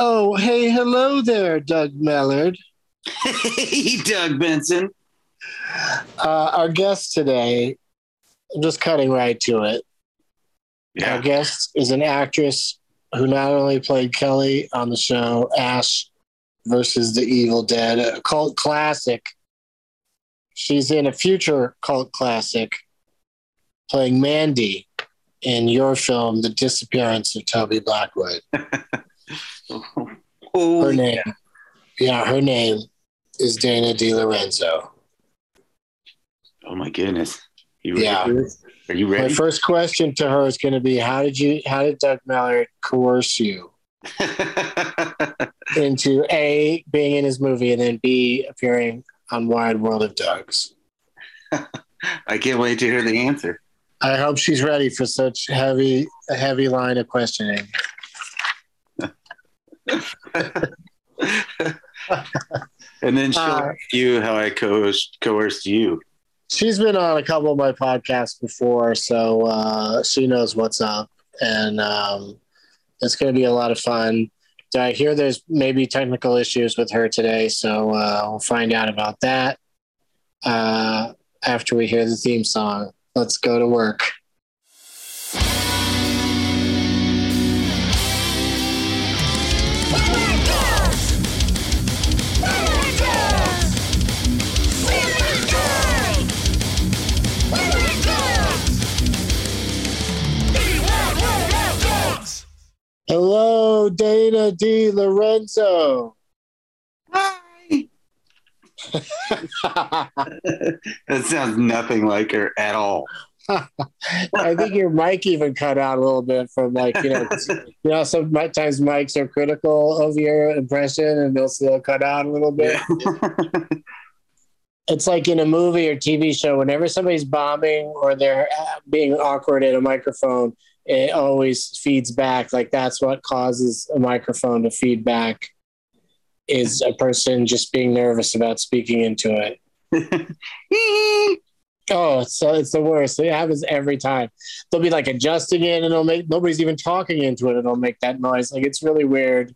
Oh, hey, hello there, Doug Mellard. Hey, Doug Benson. Uh, our guest today, I'm just cutting right to it. Yeah. Our guest is an actress who not only played Kelly on the show Ash versus the Evil Dead, a cult classic. She's in a future cult classic playing Mandy in your film, The Disappearance of Toby Blackwood. Oh, Her name, yeah, her name is Dana Di Lorenzo. oh my goodness. You ready Yeah. Are you ready? My first question to her is going to be: How did you? How did Doug Mellard coerce you into a being in his movie and then b appearing on Wide World of Dougs? I can't wait to hear the answer. I hope she's ready for such heavy, a heavy line of questioning. And then she'll Uh, you how I coerced, coerced you. She's been on a couple of my podcasts before, so uh, she knows what's up, and um, it's going to be a lot of fun. I hear there's maybe technical issues with her today, so uh, we'll find out about that uh, after we hear the theme song. Let's go to work. Hello, Dana D. Lorenzo. Hi. that sounds nothing like her at all. I think your mic even cut out a little bit from like you know you know sometimes mics are critical of your impression and they'll still cut out a little bit. It's like in a movie or TV show whenever somebody's bombing or they're uh, being awkward at a microphone, it always feeds back. Like that's what causes a microphone to feed back is a person just being nervous about speaking into it. Oh, so it's the worst. It happens every time. They'll be like adjusting it, and it'll make nobody's even talking into it, and it'll make that noise. Like it's really weird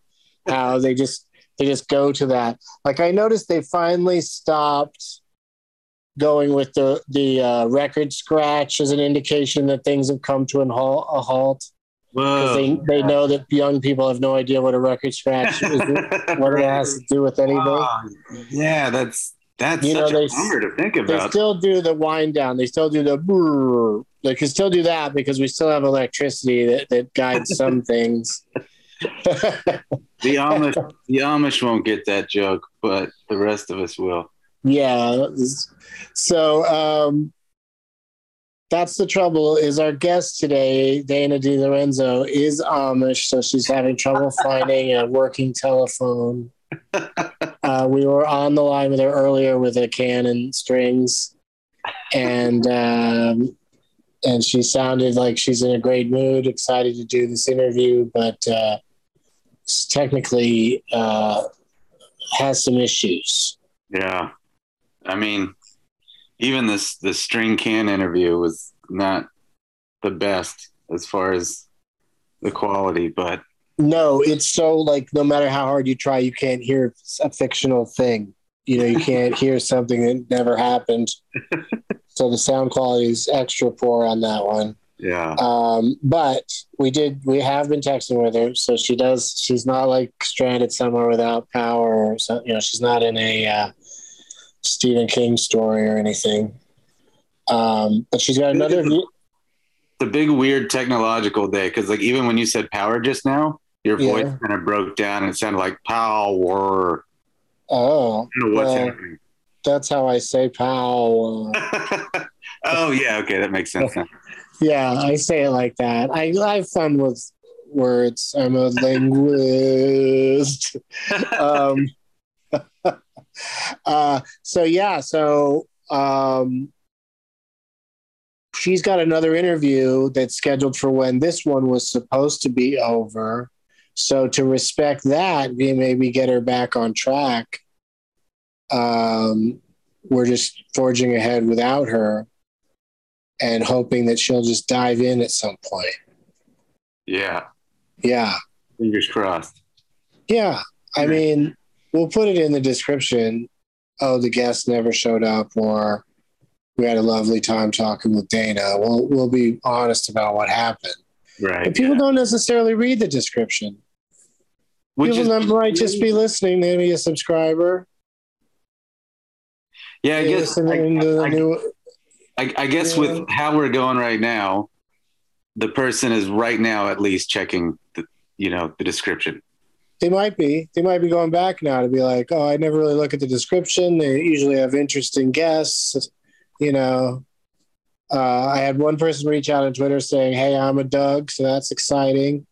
how they just they just go to that. Like I noticed they finally stopped going with the the uh, record scratch as an indication that things have come to an halt, a halt because they they know that young people have no idea what a record scratch is, what it has to do with anything. Yeah, that's that's You know, such they- bummer to think they still do the wind down. They still do the brrr. They can still do that because we still have electricity that, that guides some things. the Amish, the Amish won't get that joke, but the rest of us will. Yeah. So um, that's the trouble. Is our guest today, Dana Di Lorenzo, is Amish, so she's having trouble finding a working telephone. Uh, we were on the line with her earlier with a can and strings, and um, and she sounded like she's in a great mood, excited to do this interview, but uh, technically uh, has some issues. Yeah, I mean, even this the string can interview was not the best as far as the quality, but No, it's so like no matter how hard you try, you can't hear a fictional thing. You know, you can't hear something that never happened. So the sound quality is extra poor on that one. Yeah. Um, but we did, we have been texting with her, so she does. She's not like stranded somewhere without power, or so, you know, she's not in a uh, Stephen King story or anything. Um, but she's got another. The big weird technological day because like even when you said power just now, your Yeah. voice kind of broke down and it sounded like power. Oh, I don't know what's well, that's how I say power. oh yeah, okay, that makes sense. Yeah, I say it like that. I, I have fun with words. I'm a linguist. um, uh, so yeah, so um, she's got another interview that's scheduled for when this one was supposed to be over. So to respect that, we maybe get her back on track. Um, we're just forging ahead without her and hoping that she'll just dive in at some point. Yeah, Yeah. fingers crossed. Yeah. I mean, we'll put it in the description. Oh, the guest never showed up, or we had a lovely time talking with Dana. We'll we'll be honest about what happened. Right. But people don't necessarily read the description. Which people that might just be listening, maybe a subscriber. yeah, I guess listening to the I, I, new. I, I guess Yeah. with how we're going right now, the person is right now at least checking the you know the description. They might be. They might be going back now to be like, oh, I never really look at the description. They usually have interesting guests. You know, uh, I had one person reach out on Twitter saying, hey, I'm a Doug. So that's exciting.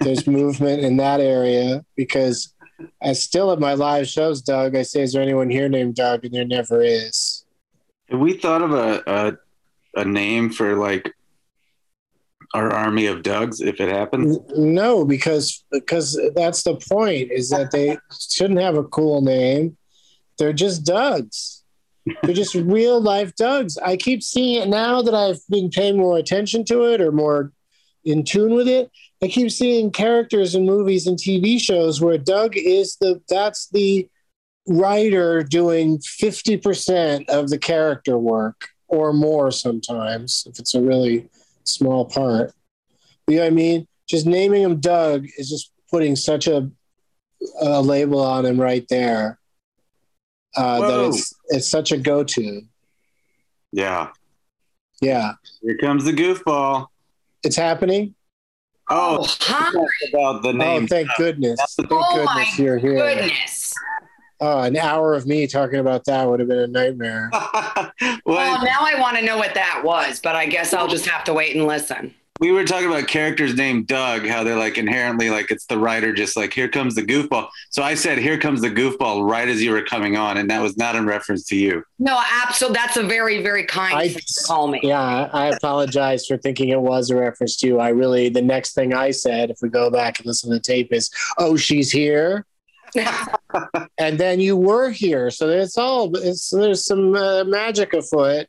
There's movement in that area because I still at my live shows, Doug, I say, is there anyone here named Doug? And there never is. Have we thought of a a, a name for like our army of Dougs if it happens? No, because because that's the point is that they shouldn't have a cool name. They're just Dougs. They're just real life Dougs. I keep seeing it now that I've been paying more attention to it or more in tune with it. I keep seeing characters in movies and TV shows where Doug is the that's the writer doing 50% of the character work or more sometimes if it's a really small part. You know what I mean? Just naming him Doug is just putting such a, a label on him right there. Uh, that it's it's such a go to. Yeah. Yeah, Here comes the goofball. it's happening. Oh, huh? about the name. Oh, thank goodness! Thank Oh goodness my you're here. Goodness. Oh, an hour of me talking about that would have been a nightmare. Well, well, now I want to know what that was, but I guess I'll just have to wait and listen. we were talking about characters named Doug, how they're like inherently like it's the writer just like here comes the goofball. So I said here comes the goofball right as you were coming on, and that was not in reference to you. No, absolutely. That's a very, very kind I- thing to call me. Yeah, I apologize for thinking it was a reference to you. I really, the next thing I said, if we go back and listen to the tape, is, "Oh, she's here," and then you were here. So it's all, it's there's some uh, magic afoot.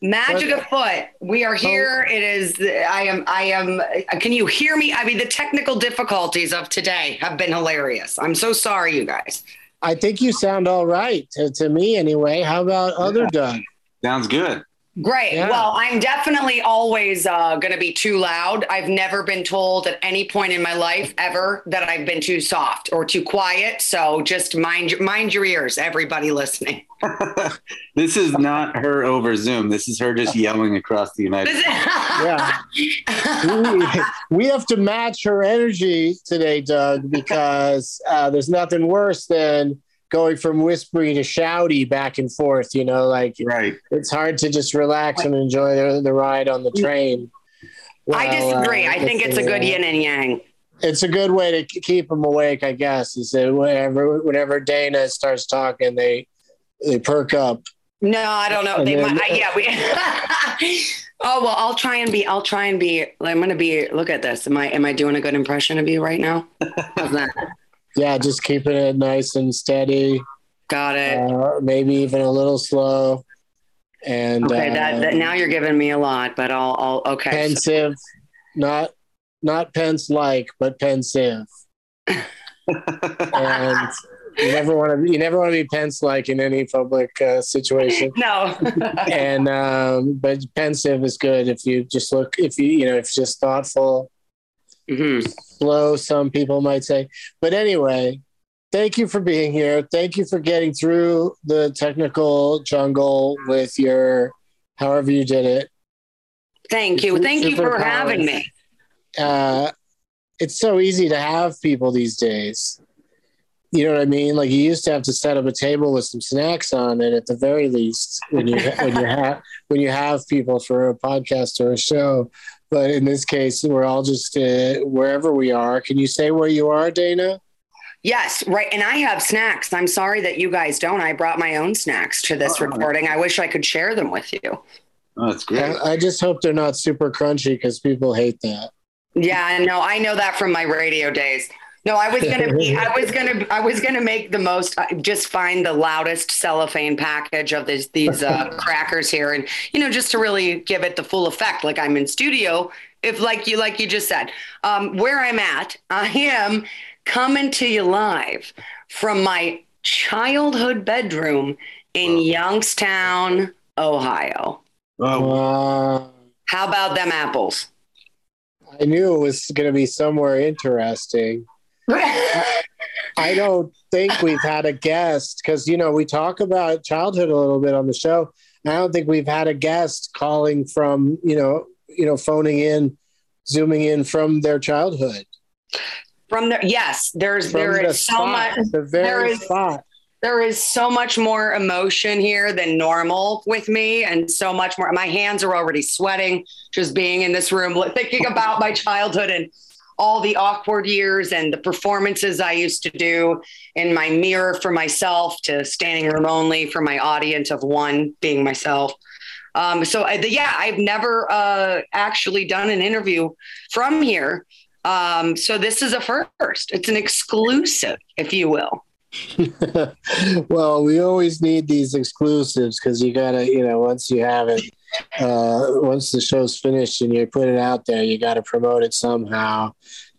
Magic afoot. We are here. It is. I am. I am. Can you hear me? I mean, the technical difficulties of today have been hilarious. I'm so sorry, you guys. I think you sound all right to, to me anyway. How about other Doug? Sounds good. Great. Yeah. Well, I'm definitely always uh, going to be too loud. I've never been told at any point in my life ever that I've been too soft or too quiet. So just mind your- mind your ears, everybody listening. this is not her over Zoom. This is her just yelling across the United. This- Yeah. we, we have to match her energy today, Doug, because uh, there's nothing worse than going from whispery to shouty back and forth. You know, like Right. it's hard to just relax and enjoy the, the ride on the train. I disagree. uh, I think it's a good yin and yang. It's a good way to keep them awake, I guess. Is that whenever whenever Dana starts talking, they they perk up. No, I don't know. And They then- might. I- Yeah. We. oh well, I'll try and be. I'll try and be. I'm gonna be. Look at this. Am I? Am I doing a good impression of you right now? How's that? Yeah, just keeping it nice and steady. Got it. Uh, maybe even a little slow. And Okay. uh, That, that. Now you're giving me a lot, but I'll. I'll. Okay. pensive, not not Pence like, but pensive. And You never want to. You never want to be Pence like in any public uh, situation. No. and um, but pensive is good if you just look. If you you know if just thoughtful, Mhm. slow. Some people might say. But anyway, thank you for being here. Thank you for getting through the technical jungle with your however you did it. Thank you. Thank you for having me. uh, it's so easy to have people these days. You know what I mean? Like you used to have to set up a table with some snacks on it at the very least when you when you have when you have people for a podcast or a show. But in this case, we're all just uh, wherever we are. Can you say where you are, Dana? Yes, right. And I have snacks. I'm sorry that you guys don't. I brought my own snacks to this recording. I wish I could share them with you. Oh, that's great. I, I just hope they're not super crunchy because people hate that. Yeah, no, I know that from my radio days. No, I was gonna be, I was gonna, I was gonna make the most. uh, Just find the loudest cellophane package of these these uh, crackers here, and you know, just to really give it the full effect, like I'm in studio. If like you, like you just said, um, where I'm at, I am coming to you live from my childhood bedroom in Youngstown, Ohio. Uh, How about them apples? I knew it was going to be somewhere interesting. I don't think we've had a guest because you know we talk about childhood a little bit on the show. I don't think we've had a guest calling from you know you know phoning in, zooming in from their childhood. From there, yes, there's From there the is so much the very there is- spot. there is so much more emotion here than normal with me and so much more my hands are already sweating just being in this room thinking about my childhood and all the awkward years and the performances i used to do in my mirror for myself to standing room only for my audience of one being myself. Um, so I, yeah i've never uh, actually done an interview from here. Um, so this is a first. It's an exclusive if you will. Well, we always need these exclusives because you gotta, you know, once you have it, uh, once the show's finished and you put it out there, you got to promote it somehow.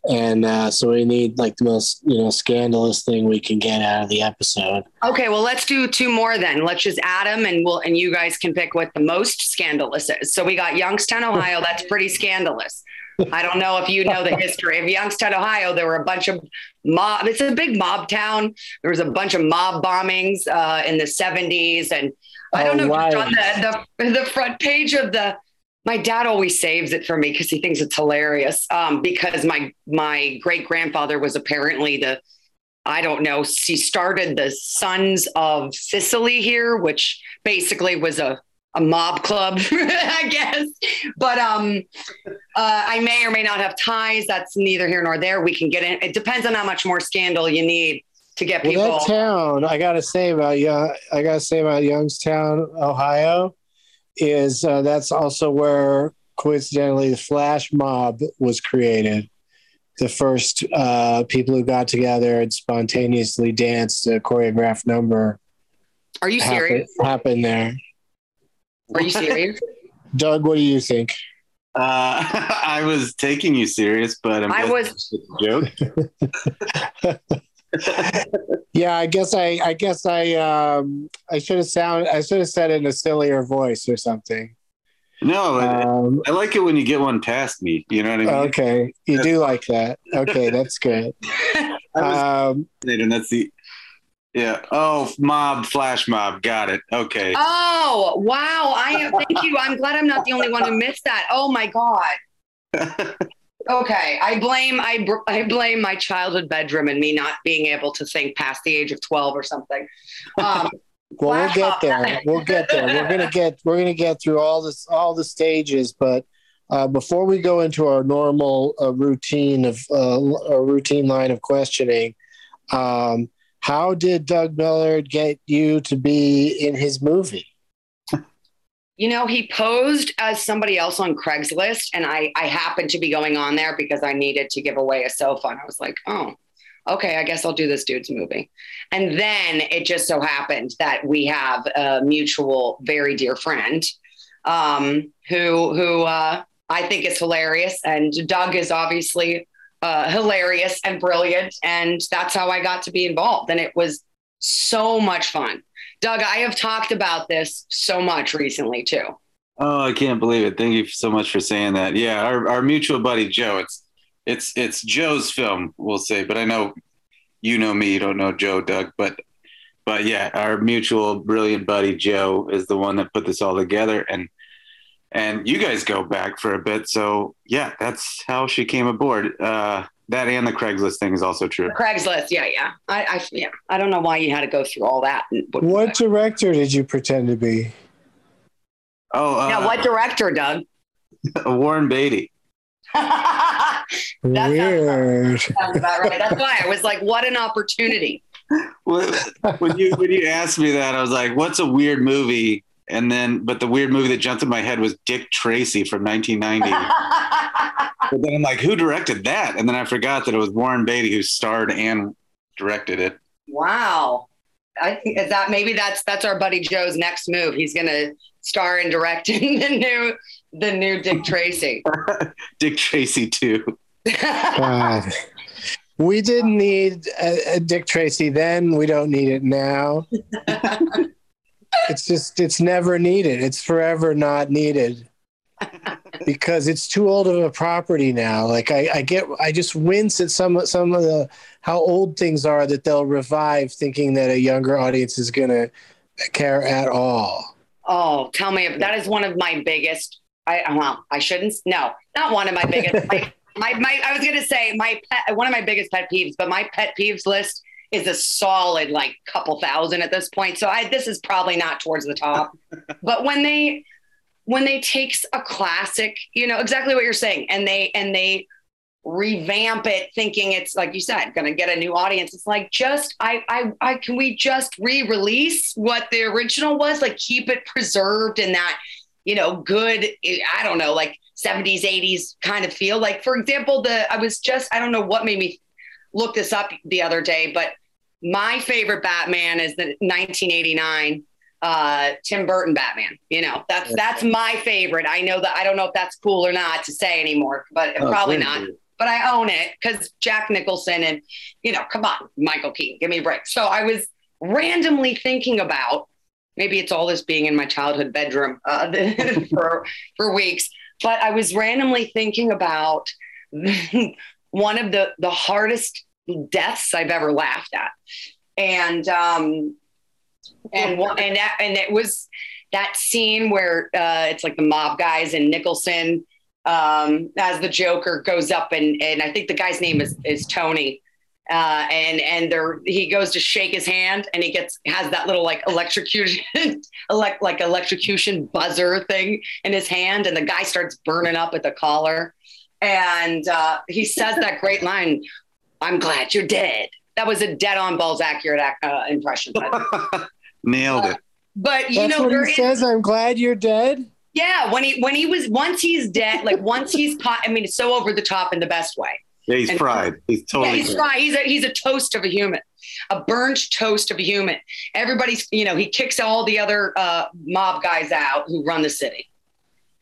And uh, so we need like the most, you know, scandalous thing we can get out of the episode. Okay, well, let's do two more then. Let's just add them, and we'll and you guys can pick what the most scandalous is. So we got Youngstown, Ohio. That's pretty scandalous. I don't know if you know the history of Youngstown, Ohio. There were a bunch of mob. It's a big mob town. There was a bunch of mob bombings uh, in the '70s, and I don't Oh, know. right. On the, the the front page of the my dad always saves it for me because he thinks it's hilarious. Um, because my my great grandfather was apparently the I don't know. He started the Sons of Sicily here, which basically was a a mob club, I guess. But um, uh, I may or may not have ties. That's neither here nor there. We can get in. It depends on how much more scandal you need to get people. Well, that town, I gotta say about yeah, I gotta say about Youngstown, Ohio, is uh, that's also where coincidentally the flash mob was created. The first uh, people who got together and spontaneously danced a choreographed number Are you happened, serious? happened there. Are you serious? Doug, what do you think? uh, I was taking you serious, but I'm I was- a joke. Yeah, I guess I, I guess I, um, I should have sound, I should have said it in a sillier voice or something. No, I- Um, I like it when you get one past me. You know what I mean? okay, you do like that. Okay, that's good. I was Um, and that's the yeah. Oh, mob, flash mob. Got it. Okay. Oh wow! I am. Thank you. I'm glad I'm not the only one who missed that. Oh my god. Okay, I blame I br- I blame my childhood bedroom and me not being able to think past the age of twelve or something. Um, Well, we'll get mob. there. We'll get there. We're gonna get we're gonna get through all this all the stages, but uh, before we go into our normal uh, routine of uh, a routine line of questioning, um, how did Doug Mellard get you to be in his movie? you know, he posed as somebody else on Craigslist, and I I happened to be going on there because I needed to give away a sofa, and I was like, oh. Okay, I guess I'll do this dude's movie. And then it just so happened that we have a mutual, very dear friend um, who who uh, I think is hilarious, and Doug is obviously uh, hilarious and brilliant, and that's how I got to be involved. And it was so much fun. Doug, I have talked about this so much recently too. Oh, I can't believe it. Thank you so much for saying that. Yeah, our, our mutual buddy Joe. It's it's it's Joe's film, we'll say, but I know you know me, you don't know Joe, Doug, but but yeah, our mutual brilliant buddy Joe is the one that put this all together and and you guys go back for a bit. So yeah, that's how she came aboard. Uh, that and the Craigslist thing is also true. Craigslist, yeah, yeah. I, I, yeah. I don't know why you had to go through all that. What director did you pretend to be? Oh, uh, yeah. What director, Doug? Warren Beatty. that Weird. Sounds, sounds about right. That's why I was like, what an opportunity. when you when you asked me that, I was like, "What's a weird movie?" And then, but the weird movie that jumped in my head was Dick Tracy from 1990. but then I'm like, who directed that? And then I forgot that it was Warren Beatty who starred and directed it. Wow. I think is that maybe that's that's our buddy Joe's next move. He's gonna star and direct in the new the new Dick Tracy. Dick Tracy too. God. We didn't need a, a Dick Tracy then. We don't need it now. It's just it's never needed. It's forever not needed because it's too old of a property now. Like I, I get, I just wince at some some of the how old things are that they'll revive, thinking that a younger audience is gonna care at all. Oh, tell me that is one of my biggest. I well, I shouldn't. No, not one of my biggest. my, my, my, I was gonna say my pet, one of my biggest pet peeves, but my pet peeves list is a solid like couple thousand at this point. So I this is probably not towards the top. but when they when they takes a classic, you know, exactly what you're saying, and they and they revamp it thinking it's like you said going to get a new audience it's like just I, I i can we just re-release what the original was like keep it preserved in that you know good i don't know like 70s 80s kind of feel like for example the i was just i don't know what made me look this up the other day but my favorite batman is the 1989 uh tim burton batman you know that's that's my favorite. I know that i don't know if that's cool or not to say anymore but Oh, probably not. but I own it because Jack Nicholson and, you know, come on, Michael Keaton, give me a break. So I was randomly thinking about maybe it's all this being in my childhood bedroom uh, for, for weeks, but I was randomly thinking about one of the, the hardest deaths I've ever laughed at. And, um, and, and that, and it was that scene where uh, it's like the mob guys and Nicholson um, as the Joker goes up and and I think the guy's name is is Tony. Uh, and and there he goes to shake his hand and he gets has that little like electrocution elect, like electrocution buzzer thing in his hand and the guy starts burning up at the collar and uh, he says that great line i'm glad you're dead that was a dead on balls accurate uh, impression by the. Nailed it. but you That's know what he is- says. I'm glad you're dead. yeah when he when he was once he's dead like once he's caught i mean it's so over the top in the best way Yeah, he's And- fried. He's Yeah, totally he's fried. fine. He's a he's a toast of a human, a burnt toast of a human. Everybody's, you know, he kicks all the other uh, mob guys out who run the city.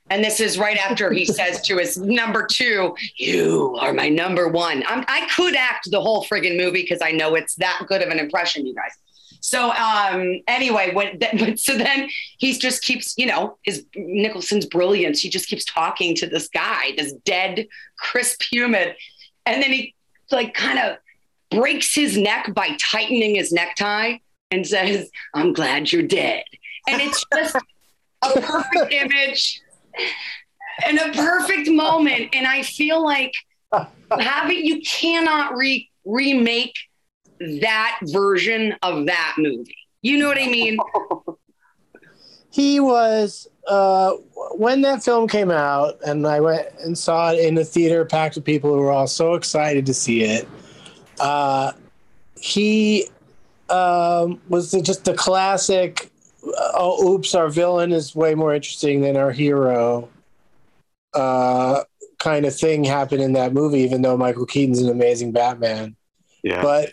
And this is right after he says to his number two, "You are my number one." I'm, I could act the whole friggin' movie because I know it's that good of an impression, you guys. So um, anyway, so then he just keeps, you know, his Nicholson's brilliance. He just keeps talking to this guy, this dead, crisp human, and then he like kind of breaks his neck by tightening his necktie and says, "I'm glad you're dead." And it's just a perfect image and a perfect moment. And I feel like having you cannot re- remake that version of that movie. You know what I mean? he was uh, when that film came out and i went and saw it in the theater packed with people who were all so excited to see it uh, he um, was just the classic oh oops our villain is way more interesting than our hero uh, kind of thing happened in that movie even though michael keaton's an amazing batman Yeah. but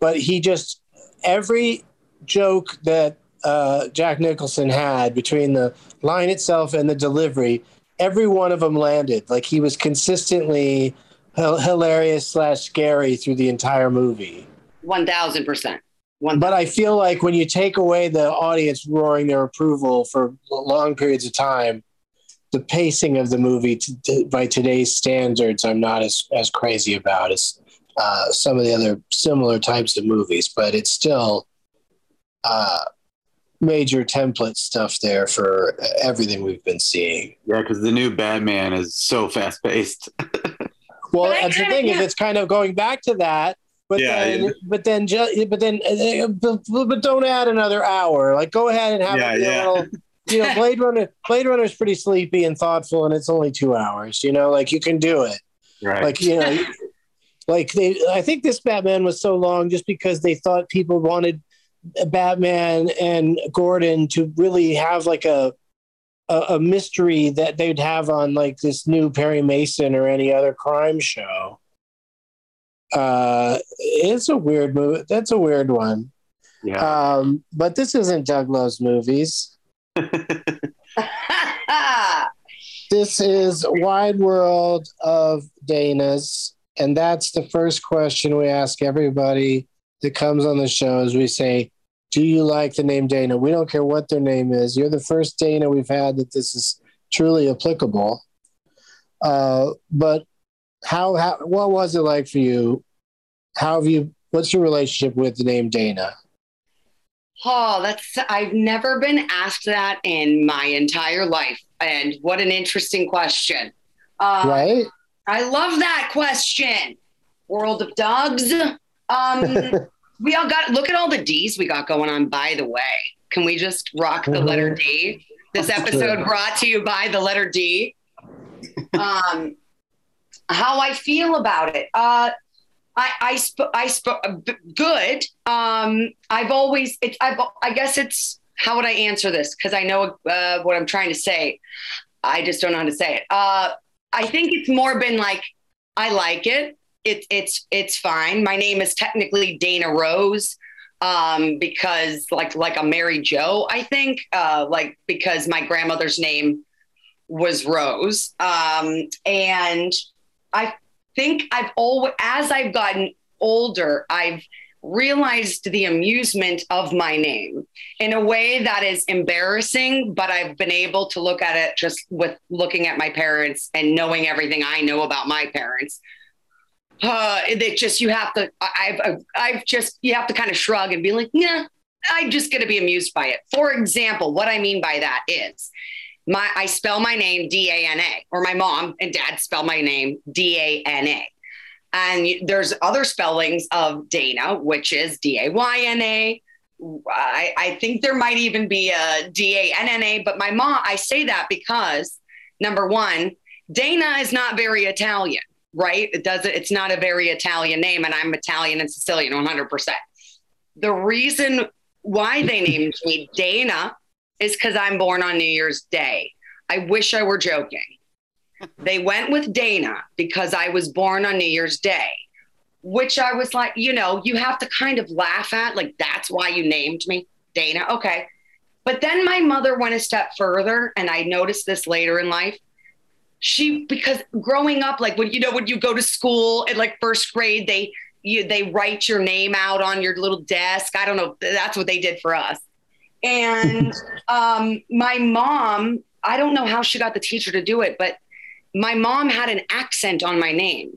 but he just every joke that uh, Jack Nicholson had between the line itself and the delivery, every one of them landed. Like he was consistently hil- hilarious slash scary through the entire movie. One thousand percent. One But I feel like when you take away the audience roaring their approval for long periods of time, the pacing of the movie t- t- by today's standards, I'm not as, as crazy about as uh, some of the other similar types of movies, but it's still uh, major template stuff there for everything we've been seeing. Yeah, because the new Batman is so fast paced. Well, that's the kinda- thing is it's kind of going back to that, but Yeah, then yeah. but then but then uh, but, but don't add another hour. Like go ahead and have Yeah, yeah. a little. You know, Blade Runner. Blade Runner is pretty sleepy and thoughtful, and it's only two hours. You know, like you can do it. right. Like you know, like they. I think this Batman was so long just because they thought people wanted Batman and Gordon to really have like a, a mystery that they'd have on like this new Perry Mason or any other crime show. Uh, it's a weird movie. That's a weird one. yeah. Um, but this isn't Doug Loves Movies. This is Wide World of Dana's. And that's the first question we ask everybody that comes on the show is we say, Do you like the name Dana? We don't care what their name is. You're the first Dana we've had that this is truly applicable. Uh, but how, how what was it like for you? How have you what's your relationship with the name Dana? Oh, that's I've never been asked that in my entire life. And what an interesting question. Uh, right? I love that question. World of Dougs. Um, we all got look at all the D's we got going on, by the way. Can we just rock the letter D? This episode brought to you by the letter D. Um, how I feel about it. Uh, I I sp- I sp- good. Um, I've always it's I've I guess it's how would I answer this because I know uh, what I'm trying to say. I just don't know how to say it. Uh, I think it's more been like I like it. It it's it's fine. My name is technically Dana Rose um, because like like a Mary Joe. I think uh, like because my grandmother's name was Rose, um, and I think I've always as I've gotten older, I've realized the amusement of my name in a way that is embarrassing, but I've been able to look at it just with looking at my parents and knowing everything I know about my parents. Uh, it just you have to. I- I've I've just you have to kind of shrug and be like, yeah, I'm just going to be amused by it. For example, what I mean by that is my I spell my name D A N A, or my mom and dad spell my name D A N A. And there's other spellings of Dana, which is D A Y N A. I, I think there might even be a D A N N A, but my mom, I say that because number one, Dana is not very Italian, right? It doesn't, it's not a very Italian name, and I'm Italian and Sicilian 100%. The reason why they named me Dana is because I'm born on New Year's Day. I wish I were joking. They went with Dana because I was born on New Year's Day, which I was like, you know, you have to kind of laugh at. Like, that's why you named me Dana. Okay. But then my mother went a step further, and I noticed this later in life. She, because growing up, like when you know, when you go to school in like first grade, they, you, they write your name out on your little desk. I don't know. That's what they did for us. And um, my mom, I don't know how she got the teacher to do it, but my mom had an accent on my name,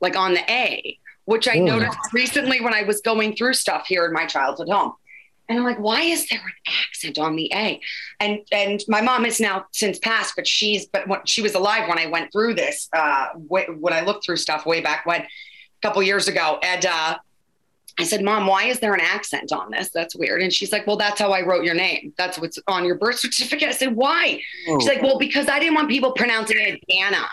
like on the A, which I Oh. noticed recently when I was going through stuff here in my childhood home. And I'm like, why is there an accent on the A? And and my mom is now since passed, but she's but when she was alive when I went through this, uh, wh- when I looked through stuff way back when, a couple years ago, and uh, I said, Mom, why is there an accent on this? That's weird. And she's like, Well, that's how I wrote your name. That's what's on your birth certificate. I said, Why? Oh. She's like, Well, because I didn't want people pronouncing it Dana.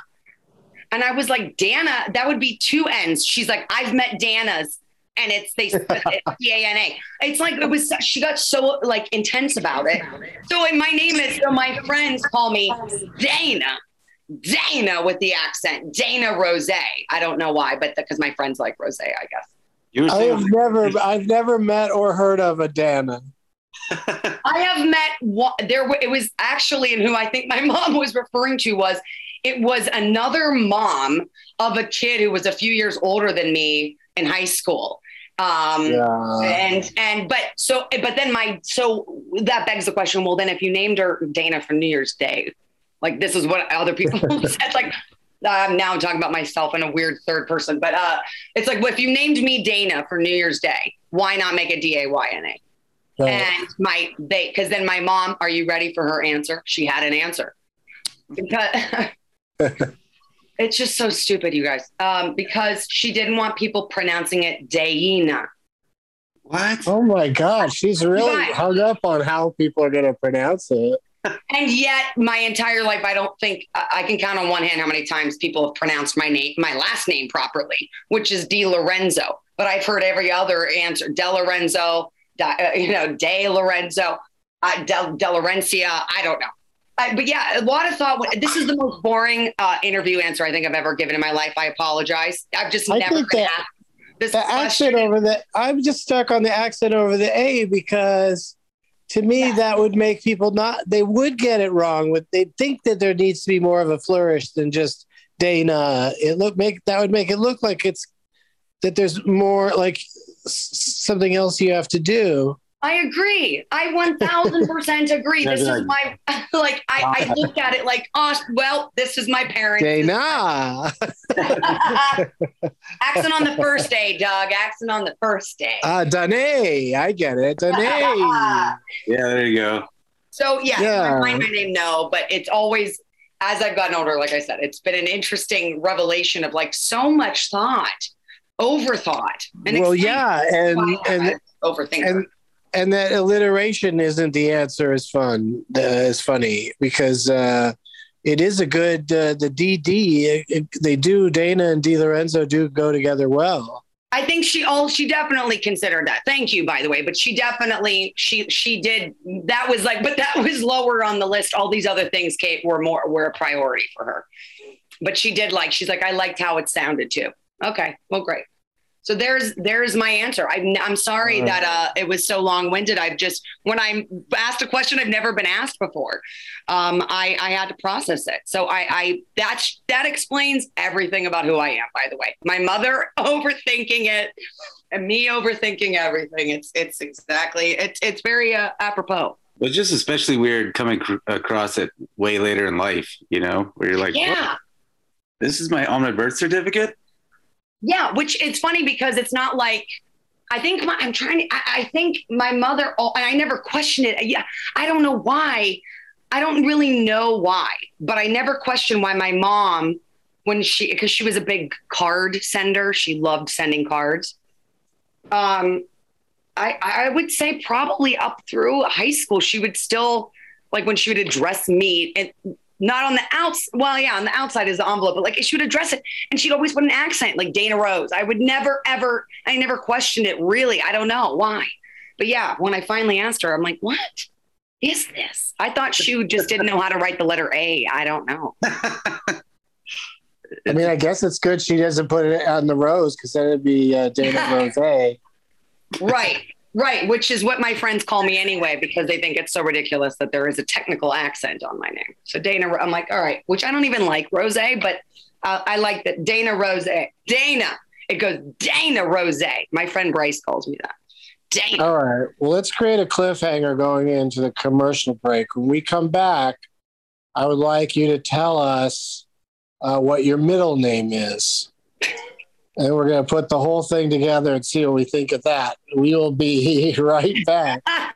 And I was like, Dana, that would be two N's. She's like, I've met Dana's. And it's they D A N A. It's like it was. She got so like intense about it. So and my name is. So my friends call me Dana, Dana with the accent, Dana Rose. I don't know why, but because my friends like Rose, I guess. You were I have saying, never I've never met or heard of a Dana. I have met one, there. It was actually, and who I think my mom was referring to was, it was another mom of a kid who was a few years older than me in high school, Um, Yeah. and and but so but then my so that begs the question. Well, then if you named her Dana for New Year's Day, like this is what other people said. Like now I'm talking about myself in a weird third person, but uh, it's like well, if you named me Dana for New Year's Day, why not make it D A Y N A? Right. And my they because then my mom, are you ready for her answer? She had an answer because it's just so stupid, you guys. Um, because she didn't want people pronouncing it Dana. What? Oh my God, she's really Right. hung up on how people are going to pronounce it. And yet, my entire life, I don't think I can count on one hand how many times people have pronounced my name, my last name properly, which is Di Lorenzo. But I've heard every other answer: De Lorenzo, Di- uh, you know, De Lorenzo, uh, De, De. I don't know. I, but yeah, a lot of thought. This is the most boring uh, interview answer I think I've ever given in my life. I apologize. I've just I never been asked this The question. accent over the, I'm just stuck on the accent over the A because to me, Yeah. that would make people not, they would get it wrong. But they think that there needs to be more of a flourish than just Dana. It look, make, that would make it look like it's, that there's more like s- something else you have to do. I agree. I 1000% agree. This is my, like, I, I looked at it like, oh, well, this is my parents. Dana. Accent on the first day, Doug. Accent on the first day. Ah, Danae. I get it. Danae. Yeah, there you go. so, yeah, Yeah. find my name, no, but it's always, as I've gotten older, like I said, it's been an interesting revelation of like so much thought, overthought. And well, yeah. And, why I'm and, an overthinker. and and that alliteration isn't the answer is fun uh, is funny because uh it is a good uh, the dd they do dana and di lorenzo do go together well I think she all she definitely considered that. Thank you, by the way. But she definitely she she did that was like, but that was lower on the list. All these other things, Kate, were more were a priority for her. But she did like she's like I liked how it sounded too. Okay, well, great. So there's there's my answer. I'm I'm sorry right. that uh, it was so long winded. I've just when I'm asked a question I've never been asked before, um, I I had to process it. So I I that's that explains everything about who I am. By the way, my mother overthinking it, and me overthinking everything. It's it's exactly it's it's very uh, apropos. But just especially weird coming cr- across it way later in life, you know, where you're like, yeah. this is my on my birth certificate. Yeah, which it's funny because it's not like I think my, I'm trying to. I, I think my mother, oh, and I never questioned it. Yeah, I don't know why. I don't really know why, but I never questioned why my mom, when she, because she was a big card sender, she loved sending cards. Um, I I would say probably up through high school, she would still like when she would address me and not on the outs. Well, yeah, on the outside is the envelope, but like she would address it and she'd always put an accent like Dana Rose. I would never, ever, I never questioned it really. I don't know why. But yeah, when I finally asked her, I'm like, what is this? I thought she just didn't know how to write the letter A. I don't know. i mean i guess it's good she doesn't put it on the rose because then it'd be uh, dana rose A. right, right. Which is what my friends call me anyway because they think it's so ridiculous that there is a technical accent on my name. So Dana, I'm like, all right, which I don't even like Rose, but uh, I like that Dana Rose. Dana. It goes Dana Rose. My friend Bryce calls me that. Dana. all right well let's create a cliffhanger going into the commercial break when we come back i would like you to tell us uh, what your middle name is and we're going to put the whole thing together and see what we think of that we will be right back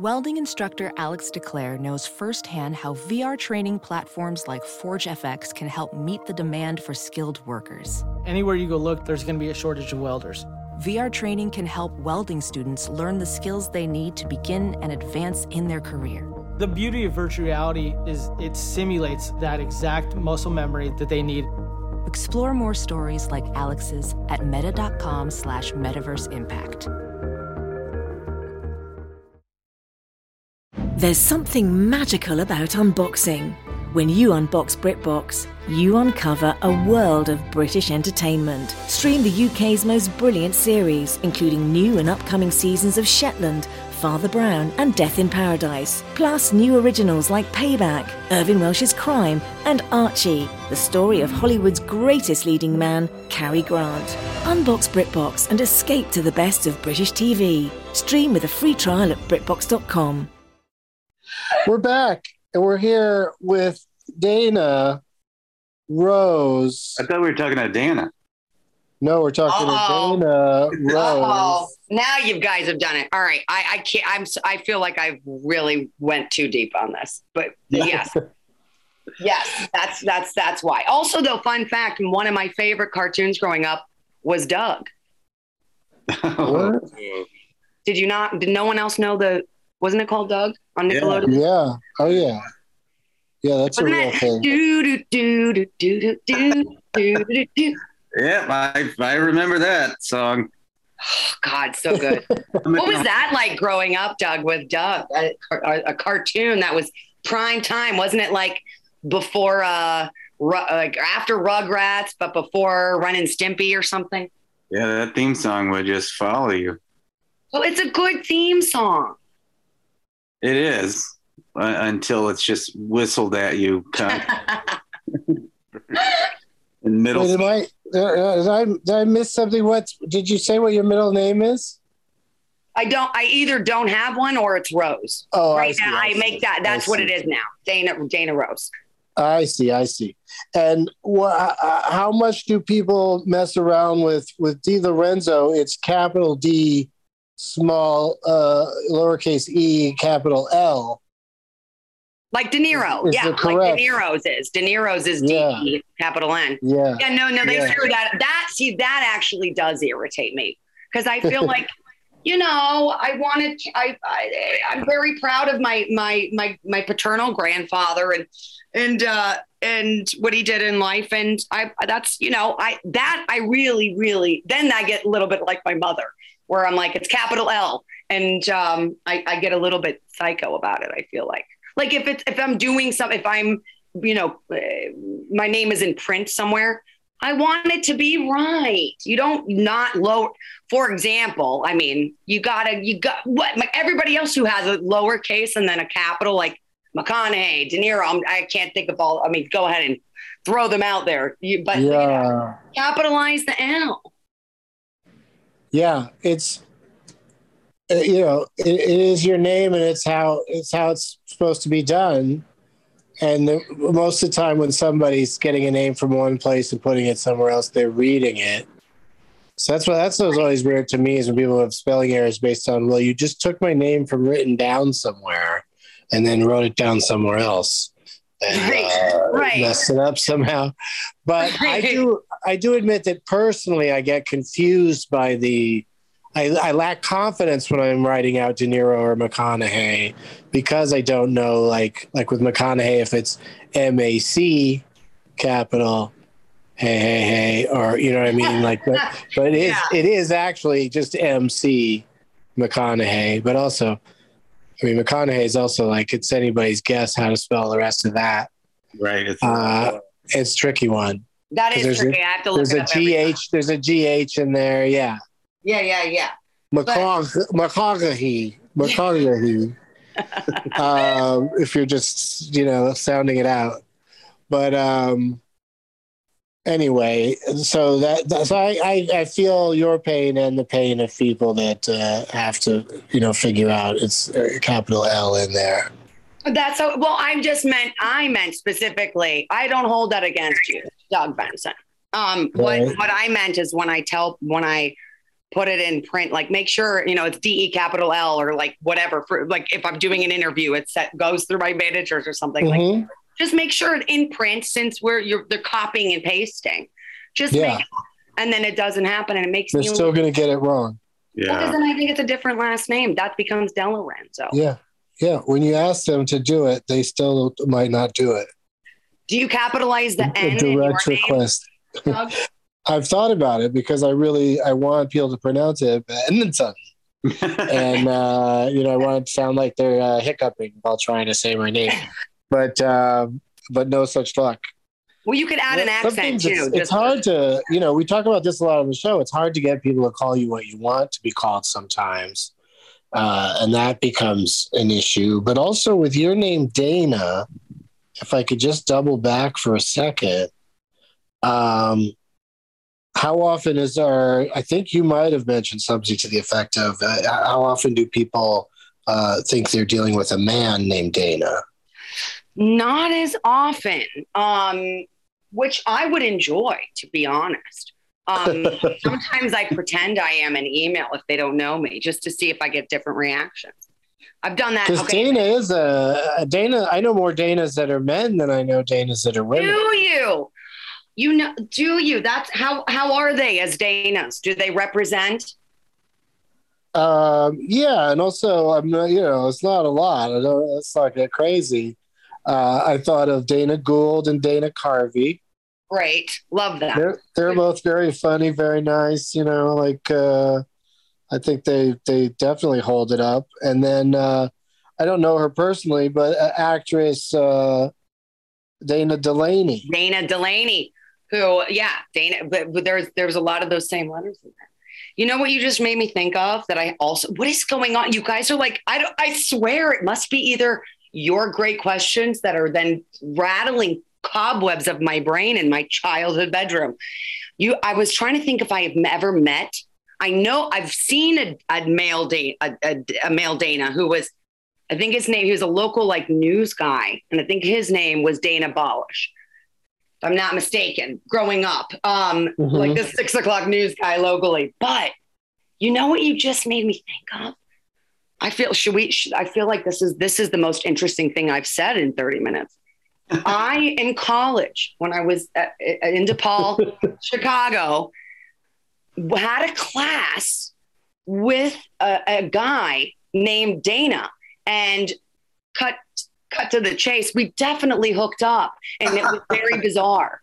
Welding instructor Alex DeClaire knows firsthand how VR training platforms like ForgeFX can help meet the demand for skilled workers. Anywhere you go look, there's going to be a shortage of welders. VR training can help welding students learn the skills they need to begin and advance in their career. The beauty of virtual reality is it simulates that exact muscle memory that they need. Explore more stories like Alex's at meta.com slash metaverse impact. There's something magical about unboxing. When you unbox BritBox, you uncover a world of British entertainment. Stream the UK's most brilliant series, including new and upcoming seasons of Shetland, Father Brown and Death in Paradise, plus new originals like Payback, Irvine Welsh's Crime, and Archie, the story of Hollywood's greatest leading man, Cary Grant. Unbox BritBox and escape to the best of British TV. Stream with a free trial at BritBox.com. We're back and we're here with Dana Rose. I thought we were talking to Dana. No, we're talking Uh-oh. to Dana Oh, now you guys have done it. All right, I, I can't. I'm. s- I feel like I really went too deep on this, but yes, yes, that's that's that's why. Also, though, fun fact: one of my favorite cartoons growing up was Doug. What? Did you not? Did no one else know the? Wasn't it called Doug on Nickelodeon? Yeah. Oh yeah. Yeah, that's a Wasn't real it? thing. Do do do do do do do do do. Yeah, I, I remember that song. Oh, God, so good. what was that like growing up, Doug, with Doug? A, a, a cartoon that was prime time, wasn't it? Like before, uh, Ru- like after Rugrats, but before Ren and Stimpy or something. Yeah, that theme song would just follow you. Well, it's a good theme song. It is uh, until it's just whistled at you con- in middle. Wait, am I, uh, did I did I miss something? What did you say? What your middle name is? I don't. I either don't have one or it's Rose. Oh, right see, now, I, see, make that. I That's what see. it is now. Dana Dana Rose. I see, I see. And wha- uh, how much do people mess around with with DeLorenzo? It's capital D, small uh, lowercase e, capital L. Like De Niro. Is yeah, like? De Niro's is. De Niro's is Yeah. D capital N. Yeah, Yeah, no, no, they Yeah. threw that. That see, that actually does irritate me because I feel like, you know, I wanted. I, I I'm very proud of my my my my paternal grandfather and and uh and what he did in life and I that's you know I that I really really then I get a little bit like my mother where I'm like it's capital L and um I, I get a little bit psycho about it. I feel like like if it's if I'm doing something if I'm you know, uh, my name is in print somewhere. I want it to be right. You don't not lower. For example, I mean, you gotta, you got what? Everybody else who has a lowercase and then a capital, like McConaughey, De Niro. I'm, I can't think of all. I mean, go ahead and throw them out there. You, but you know, yeah, capitalize the L. yeah. It's you know, it, it is your name, and it's how it's how it's supposed to be done. And the, most of the time, when somebody's getting a name from one place and putting it somewhere else, they're reading it. So that's what that's what's always weird to me is when people have spelling errors based on well, you just took my name from written down somewhere, and then wrote it down somewhere else, and Right, uh, right. messed it up somehow. But I do I do admit that personally, I get confused by the. I, I lack confidence when I'm writing out De Niro or McConaughey because I don't know, like like with McConaughey, if it's M A C capital, hey hey hey, or you know what I mean, like but but it is Yeah. it is actually just M C McConaughey, but also, I mean McConaughey is also like it's anybody's guess how to spell the rest of that. Right. It's Uh, it's a tricky one. That is There's a- tricky. I have to look There's it a up. every. GH. There's a GH in there. Yeah. Yeah, yeah, yeah. McConaughey, McConaughey, McConaughey. um, if you're just you know sounding it out, but um, anyway, so that, that so I, I I feel your pain and the pain of people that uh, have to you know figure out it's a capital L in there. That's so. Well, I just meant I meant specifically. I don't hold that against you, Doug Benson. Um, what what I meant is when I tell when I put it in print, like make sure you know it's D E capital L or like whatever. For like if I'm doing an interview, it set, goes through my managers or something. Like Mhm. just make sure it's in print since we're you're they're copying and pasting. Just Yeah. make, and then it doesn't happen, and it makes They're still going to get it wrong. Well, 'cause yeah. then I think it's a different last name. That becomes De Lorenzo. Yeah, yeah. When you ask them to do it, they still might not do it. Do you capitalize the A N in your direct name? request. Doug? I've thought about it because I really I want people to pronounce it Benson, and uh, you know I want it to sound like they're uh, hiccuping while trying to say my name, but um, but no such luck. Well, you could add an accent too. It's, it's hard to you know we talk about this a lot on the show. It's hard to get people to call you what you want to be called sometimes, uh, and that becomes an issue. But also with your name, Dana, if I could just double back for a second, um, how often is our? I think you might have mentioned something to the effect of uh, how often do people uh, think they're dealing with a man named Dana? Not as often, um, which I would enjoy, to be honest. Um, sometimes I pretend I am an email if they don't know me, just to see if I get different reactions. I've done that. Because Okay. Dana is a, a Dana. I know more Danas that are men than I know Danas that are women. Do you? You know? Do you? That's how. How are they as Danas? Do they represent? Um, yeah, and also I'm not, you know, it's not a lot. I don't. It's not that crazy. Uh, I thought of Dana Gould and Dana Carvey. Great, love that. They're they're both very funny, very nice. You know, like uh, I think they they definitely hold it up. And then uh, I don't know her personally, but uh, actress uh, Dana Delany. Dana Delany, who, yeah, Dana, but, but there's there's a lot of those same letters in there. You know what you just made me think of that I also what is going on? You guys are like, I don't I swear it must be either your great questions that are then rattling cobwebs of my brain in my childhood bedroom. You I was trying to think if I have ever met. I know I've seen a, a male Dana, a, a, a male Dana who was I think his name, he was a local like news guy, and I think his name was Dana Bolish. If I'm not mistaken, growing up, um, Mhm. like the six o'clock news guy locally. But you know what you just made me think of? I feel should we? Should, I feel like this is this is the most interesting thing I've said in 30 minutes. I in college when I was at, in DePaul, Chicago, had a class with a, a guy named Dana, and cut cut to the chase. We definitely hooked up, and it was very bizarre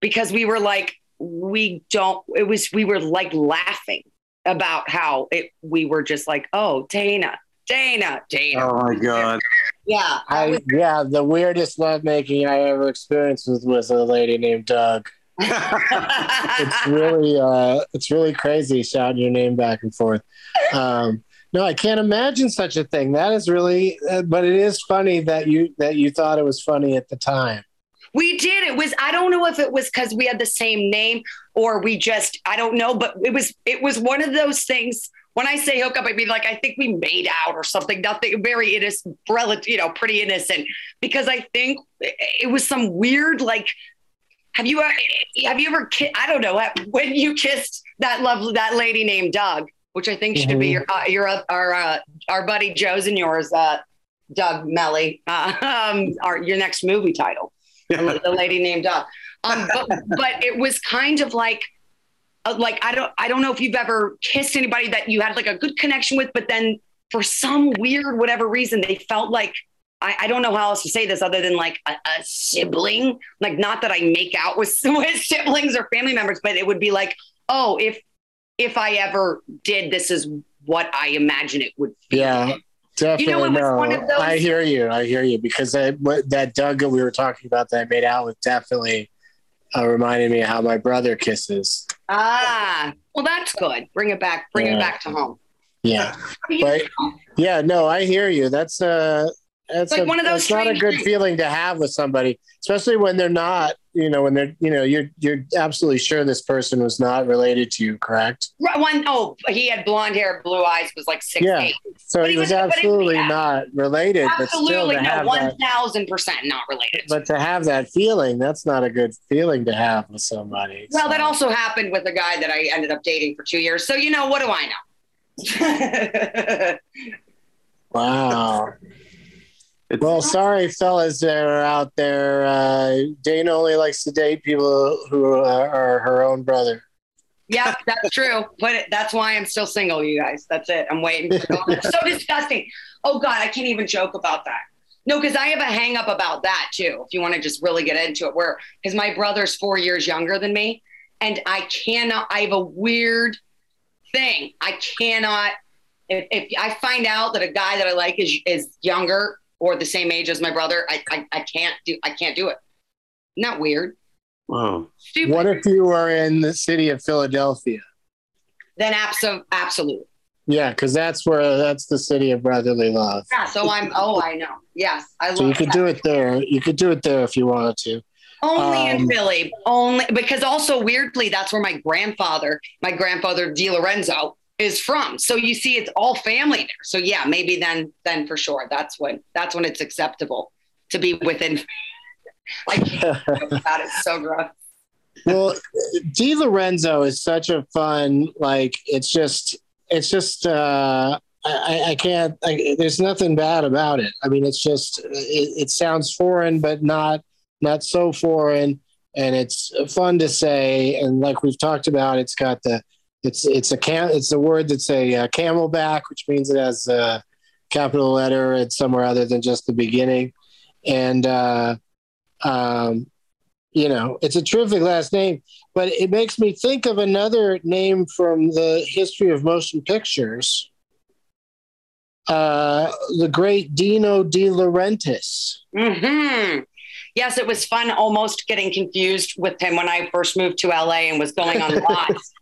because we were like, we don't. It was we were like laughing about how it. We were just like, oh, Dana, Dana, Dana. Oh my god. Yeah, I was- yeah, the weirdest lovemaking I ever experienced was with a lady named Doug. It's really uh it's really crazy shouting your name back and forth. Um no, I can't imagine such a thing. That is really uh, but it is funny that you that you thought it was funny at the time. We did. It was. I don't know if it was because we had the same name or we just. I don't know, but it was. It was one of those things. When I say hookup, I mean like I think we made out or something. Nothing very innocent, relative, you know, pretty innocent. Because I think it was some weird like. Have you uh, have you ever? I don't know when you kissed that love that lady named Doug, which I think should be Mhm. your uh, your uh, our uh, our buddy Joe's and yours, uh, Doug Mellard, uh, um, our your next movie title the the lady named Doug. Um, but, but it was kind of like, uh, like I don't, I don't know if you've ever kissed anybody that you had like a good connection with, but then for some weird whatever reason they felt like I, I don't know how else to say this other than like a, a sibling. Like not that I make out with, with siblings or family members, but it would be like, oh, if if I ever did, this is what I imagine it would feel. Yeah. Definitely it was no. those- I hear you. I hear you because I, what, that Doug that we were talking about that I made out with definitely uh, reminded me of how my brother kisses. Ah, well, that's good. Bring it back. Bring Yeah. it back to home. Yeah. But yeah, no, I hear you. That's uh that's Like a, one of those that's not a good things. feeling to have with somebody, especially when they're not, you know, when they're, you know, you're you're absolutely sure this person was not related to you, correct? Right, One, oh, he had blonde hair, blue eyes, was like six Yeah. eight. So he he was was- absolutely yeah. not related, but still Absolutely, no, have thousand percent not related. but to have that feeling, that's not a good feeling to have with somebody. well, So- that also happened with a guy that I ended up dating for two years. So you know, what do I know? Wow. It's, Well, sorry, fellas that are out there. Uh, Dana only likes to date people who are, are her own brother. Yeah, that's true. But it, that's why I'm still single, you guys. That's it. I'm waiting. For so disgusting. Oh God, I can't even joke about that. No, because I have a hang up about that too. If you want to just really get into it, where because my brother's four years younger than me, and I cannot. I have a weird thing. I cannot. If, if I find out that a guy that I like is is younger or the same age as my brother, I I, I can't do. I can't do it. Not weird. Wow. Stupid. What if you were in the city of Philadelphia? then abso- absolutely. Yeah, because that's where that's the city of brotherly love. Yeah, so I'm. Oh, I know. Yes, I love. So you could that. do it there. You could do it there if you wanted to. Only in Um, Philly. Only because also weirdly, that's where my grandfather, my grandfather DeLorenzo, is from. So you see, it's all family there. So yeah, maybe then, then for sure, that's when that's when it's acceptable to be within. like about it. So gross. well, DeLorenzo is such a fun, like it's just, it's just, uh, I, I can't, I, there's nothing bad about it. I mean, it's just, it, it sounds foreign, but not, not so foreign. And it's fun to say. And like we've talked about, it's got the, it's, it's a cam, it's a word that's a, uh camelback, which means it has a capital letter and somewhere other than just the beginning. And, uh, um, you know, it's a terrific last name, but it makes me think of another name from the history of motion pictures. Uh, the great Dino De Laurentiis. hmm Yes, it was fun almost getting confused with him when I first moved to LA and was going on lots.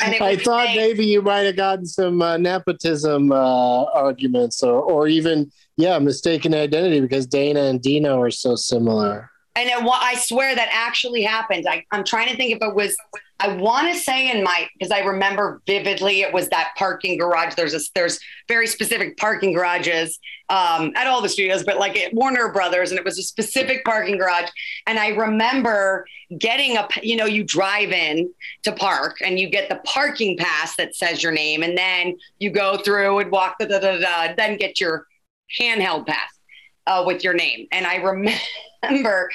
I thought saying- maybe you might have gotten some uh, nepotism uh, arguments or, or even, yeah, mistaken identity because Dana and Dino are so similar. And it, wa- I swear that actually happened. I, I'm trying to think if it was, I want to say in my, because I remember vividly it was that parking garage. There's a, there's very specific parking garages um, at all the studios, but like at Warner Brothers, and it was a specific parking garage. And I remember getting a, you know, you drive in to park and you get the parking pass that says your name, and then you go through and walk the da da da, then get your handheld pass uh, with your name. And I remember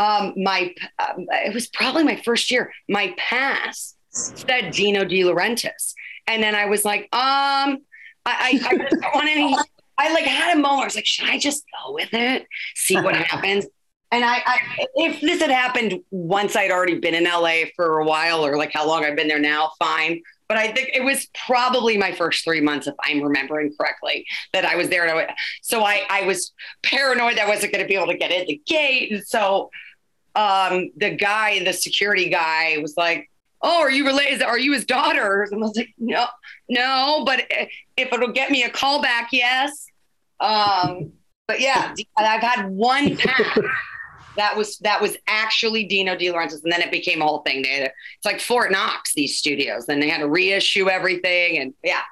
um, my, um, it was probably my first year, my pass said Dino De Laurentiis. And then I was like, um, I, I, I just don't want any, I like had a moment. I was like, should I just go with it? See what happens. And I, I, if this had happened once I'd already been in LA for a while, or like how long I've been there now, fine. But I think it was probably my first three months, if I'm remembering correctly, that I was there. And I, so I, I was paranoid that I wasn't going to be able to get in the gate. And so um, the guy, the security guy, was like, "Oh, are you related? Are you his daughter?" And I was like, "No, no, but if it'll get me a call back, yes." Um, but yeah, I've had one pass that was that was actually Dino De Laurentiis, and then it became a whole thing. They it's like Fort Knox, these studios. and they had to reissue everything, and yeah,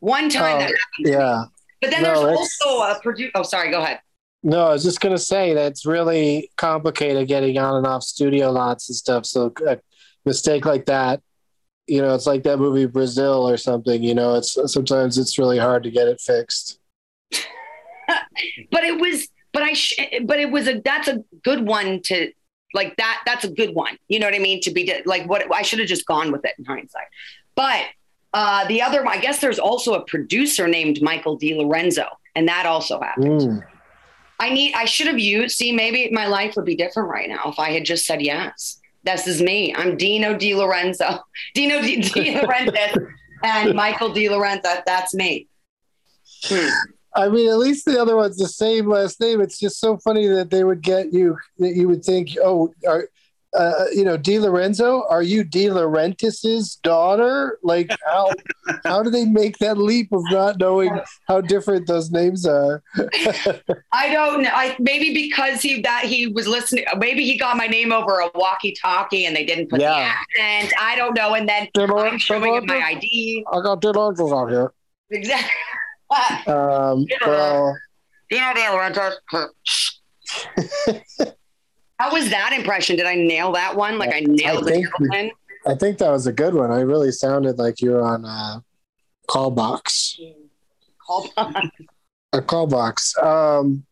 one time Oh, that happened. Yeah. But then No, there's also a producer. Oh, sorry, go ahead. No, I was just gonna say that's really complicated getting on and off studio lots and stuff. So a mistake like that, you know, it's like that movie Brazil or something. You know, it's sometimes it's really hard to get it fixed. but it was but i sh- but it was a that's a good one to like that that's a good one you know what i mean to be like what i should have just gone with it in hindsight but uh the other i guess there's also a producer named michael D. lorenzo and that also happened Mm. I need i should have used see maybe my life would be different right now if i had just said yes this is me i'm dino di lorenzo dino di, di lorenzo and michael di lorenzo that's me Hmm. I mean, at least the other one's the same last name. It's just so funny that they would get you that you would think, oh, are uh, you know, DeLorenzo? Are you De Laurentiis's daughter? Like, how how do they make that leap of not knowing how different those names are? I don't know. I maybe because he that he was listening. Maybe he got my name over a walkie-talkie and they didn't put Yeah. the accent. I don't know. And then Di Lor- I'm showing him my ID. I got Di Lorenzo's out here. Exactly. Um, Yeah. well, You know, De Laurentiis. How was that impression? Did I nail that one? Like I nailed I it. think we- I think that was a good one. I really sounded like you were on a call box. Hold on. A call box. Um,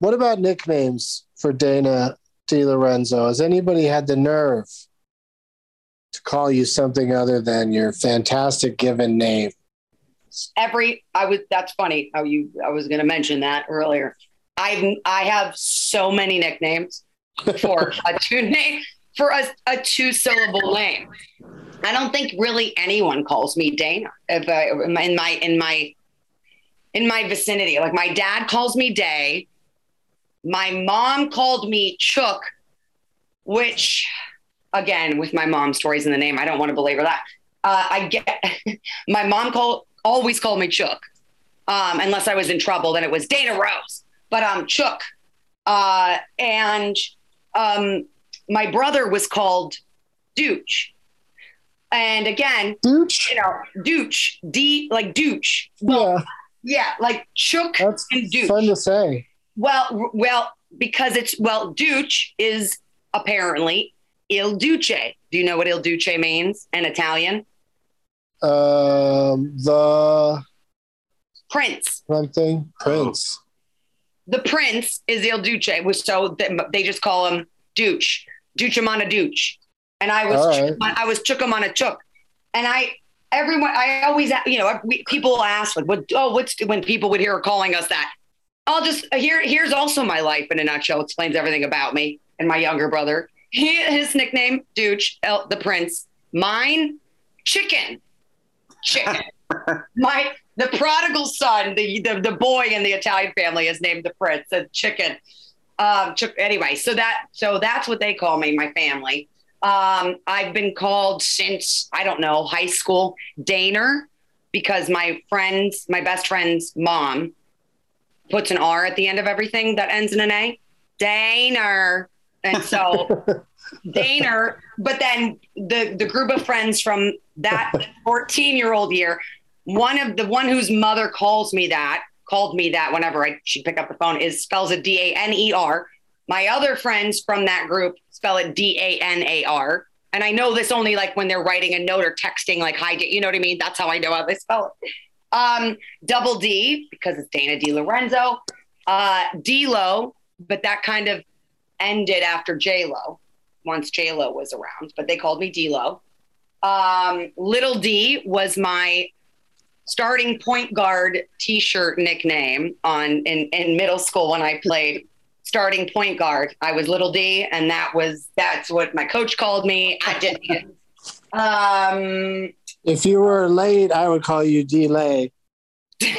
what about nicknames for Dana DeLorenzo? Has anybody had the nerve to call you something other than your fantastic given name? every I was that's funny how you I was going to mention that earlier. I've I have so many nicknames for a two name for a, a two syllable name. I don't think really anyone calls me Dana if in my in my in my vicinity. Like my dad calls me Day. My mom called me Chook, which again with my mom's stories in the name, I don't want to belabor that. Uh, I get my mom called always called me Chook. Um, unless I was in trouble, then it was Dana Rose. But um, Chook. Uh, and um, my brother was called Dooch. And again, Dooch? you know, Dooch, D like Dooch. Well, Yeah, yeah, like Chook that's and Dooch. fun to say. Well, well, because it's well, Dooch is apparently Il Duce. Do you know what Il Duce means in Italian? Um, the Prince. something Prince. The prince is Il Duce. Was so th- they just call him Duce. Ducemana Duce. And I was right. I was Chukamana Chuk. And I everyone I always you know people ask like what oh what's when people would hear calling us that. I'll just here here's also my life in a nutshell. Explains everything about me and my younger brother. He, his nickname Dooch, El, the Prince. Mine, Chicken. Chicken. my the prodigal son, the, the the boy in the Italian family is named the Prince. A chicken. Um, anyway, so that so that's what they call me, my family. Um, I've been called since I don't know high school Daner because my friends, my best friend's mom, puts an R at the end of everything that ends in an A. Daner. And so Daner, but then the the group of friends from that 14 year old year, one of the one whose mother calls me that, called me that whenever I she pick up the phone is spells it D A N E R. My other friends from that group spell it D A N A R. And I know this only like when they're writing a note or texting, like hi, you know what I mean? That's how I know how they spell it. Um, double D because it's Dana DeLorenzo. Uh, D-Lo, but that kind of ended after J-Lo once J-Lo was around, but they called me D-Lo. Um, Little D was my starting point guard t-shirt nickname on in, in middle school when I played starting point guard. I was Little D and that was that's what my coach called me. I didn't um If you were late, I would call you delay. Can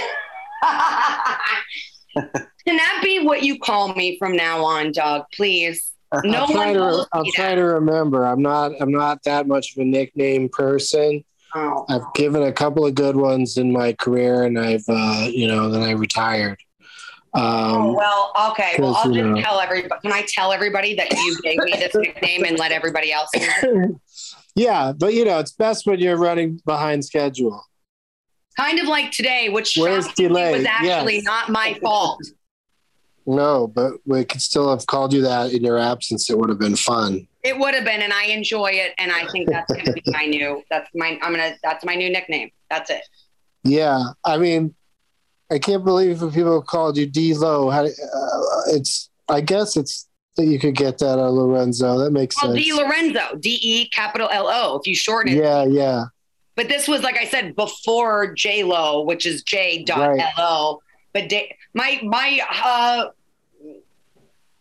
that be what you call me from now on, Doug? Please. No I'll try one to. I'll try to remember. I'm not. I'm not that much of a nickname person. Oh. I've given a couple of good ones in my career, and I've, uh, you know, then I retired. Oh, Um, well, okay. Well, I'll just know. tell everybody. Can I tell everybody that you gave me this nickname and let everybody else know? yeah, but you know, it's best when you're running behind schedule. Kind of like today, which was actually Yes. not my fault. No, but we could still have called you that in your absence. It would have been fun. It would have been, and I enjoy it, and I think that's gonna be my new. That's my. I'm gonna. That's my new nickname. That's it. Yeah, I mean, I can't believe when people called you D Low. How, uh, it's, I guess it's that you could get that out of Lorenzo. That makes Well, sense. D Lorenzo, D E capital L O. If you shorten it, yeah, yeah. But this was, like I said, before J Lo, which is J dot Right. L O. But my my uh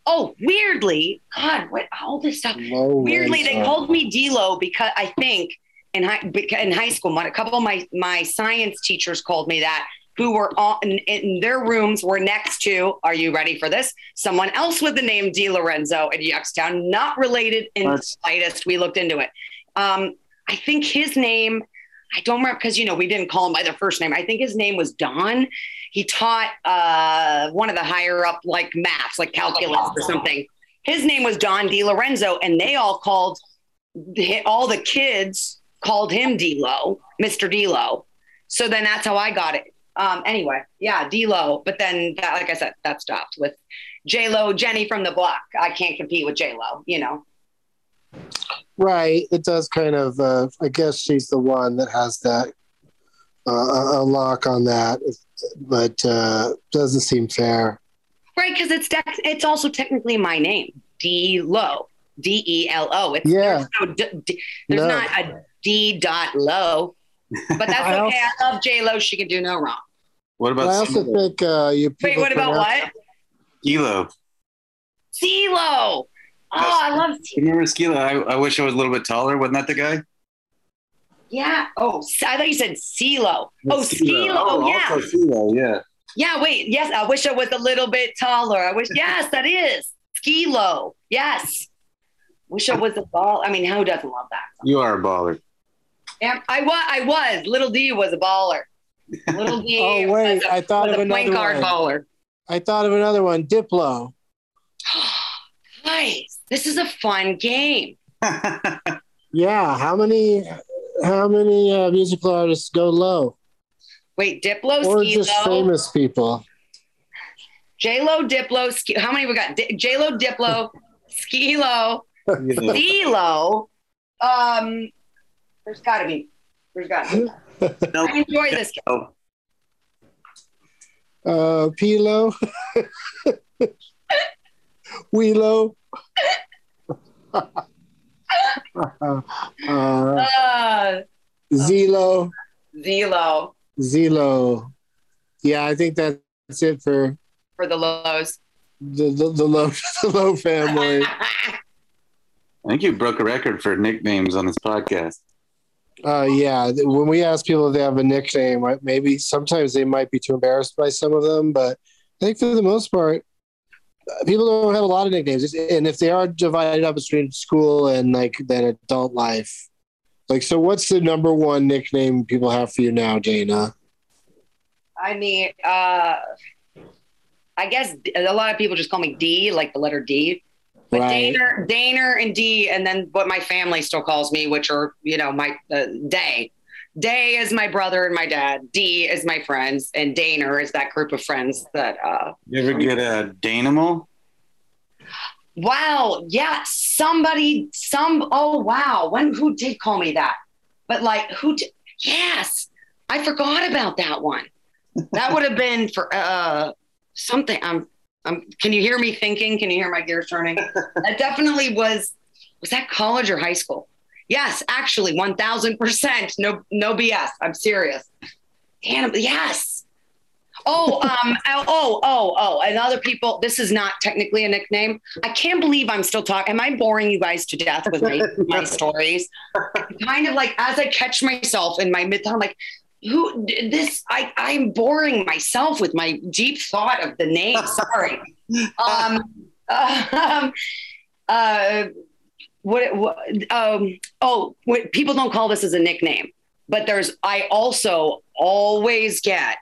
oh, weirdly, God, what all this stuff? Weirdly, they called me D Lo because I think in high in high school, my, a couple of my my science teachers called me that. Who were on in, in their rooms were next to? Are you ready for this? Someone else with the name D Lorenzo at Youngstown, not related in the slightest. We looked into it. Um, I think his name, I don't remember because you know we didn't call him by their first name. I think his name was Don. He taught uh, one of the higher up like maths, like calculus or something. His name was Don Di Lorenzo, and they all called all the kids called him D-Lo, Mr. D-Lo. So then that's how I got it. Um, anyway, yeah, D-Lo. But then that, like I said, that stopped with J-Lo, Jenny from the block. I can't compete with J-Lo, you know. Right. It does kind of. Uh, I guess she's the one that has that uh, a lock on that, but uh, doesn't seem fair. Right, because it's dec- it's also technically my name, D Low, D E L O. It's Yeah. there's, no d- d- there's No. not a D dot low, but that's I okay. I love J Lo. She can do no wrong. What But I about also Skee-Lo? think uh, you. Wait, what about what? Skee-Lo? CeeLo. Oh, I love. You remember Skee-Lo? I, I wish I was a little bit taller. Wasn't that the guy? Yeah. Oh, I thought you said CeeLo. Oh, Skee-Lo. Oh, yeah. also Skee-Lo, yeah. Yeah. Wait. Yes. I wish I was a little bit taller. I wish. Yes, that is Skee-Lo. Yes. Wish I was a ball. I mean, who doesn't love that? You are a baller. Yeah, I was. I was. Little D was a baller. Little D. Oh wait, was a- I thought of a point another guard one. bowler. I thought of another one. Diplo. Nice. This is a fun game. Yeah. How many? How many uh, musical artists go low, Wait, Diplo, or just Skee-Lo, famous people? J Lo, Diplo, Sk- how many we got? J Lo, Diplo, Skee-Lo, Zelo. Um, there's got to be. There's got to be. Nope. I enjoy this. game. Oh, Uh, Pilo. Wheelo. Uh, Uh, Zelo. Zelo Zelo. Yeah, I think that's it for for the lows. the the, the low the low family. I think you broke a record for nicknames on this podcast. Uh, yeah, when we ask people if they have a nickname, maybe sometimes they might be too embarrassed by some of them, but I think for the most part, people don't have a lot of nicknames. And if they are divided up between school and like then adult life, like so, what's the number one nickname people have for you now, Dana? I mean, uh, I guess a lot of people just call me D, like the letter D. But Right. Daner, Daner, and D, and then what my family still calls me, which are you know my uh, Day. Day is my brother and my dad. D is my friends, and Daner is that group of friends that. uh You ever get a Danimal? Wow, yeah, somebody, some. Oh wow, when who did call me that? But like who? Did, yes, I forgot about that one. That would have been for uh something. I'm. I'm. Can you hear me thinking? Can you hear my gears turning? that definitely was. Was that college or high school? Yes, actually, one thousand percent. No, no BS. I'm serious. Yes. Oh, um, oh, oh, oh, and other people. This is not technically a nickname. I can't believe I'm still talking. Am I boring you guys to death with my, my stories? kind of like as I catch myself in my mid, I'm like, who this? I I'm boring myself with my deep thought of the name. Sorry. Um, um, uh, what, what um, oh, what, people don't call this as a nickname, but there's, I also always get,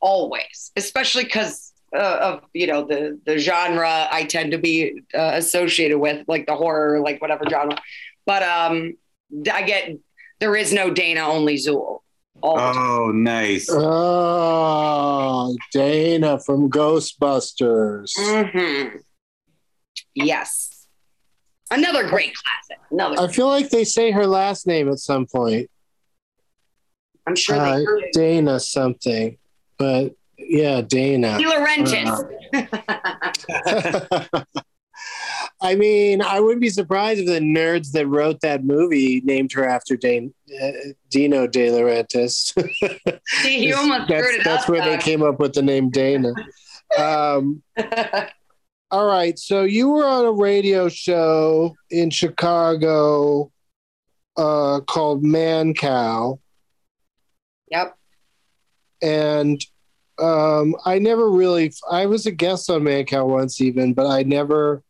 always, especially because uh, of, you know, the, the genre I tend to be uh, associated with, like the horror, like whatever genre. But um, I get, there is no Dana, only Zuul. All the time. Oh, nice. Oh, Dana from Ghostbusters. Mhm. Yes. Another great classic. Another. I feel like they say her last name at some point. I'm sure Uh, they heard it. Dana something, but yeah, Dana. De Laurentiis. I mean, I wouldn't be surprised if the nerds that wrote that movie named her after Dane, uh, Dino De Laurentiis. See, you almost that's screwed it that's up. where they came up with the name Dana. Um, all right, so you were on a radio show in Chicago uh, called Mancow. Yep. and um, I never really. I was a guest on Mancow once, even, but I never,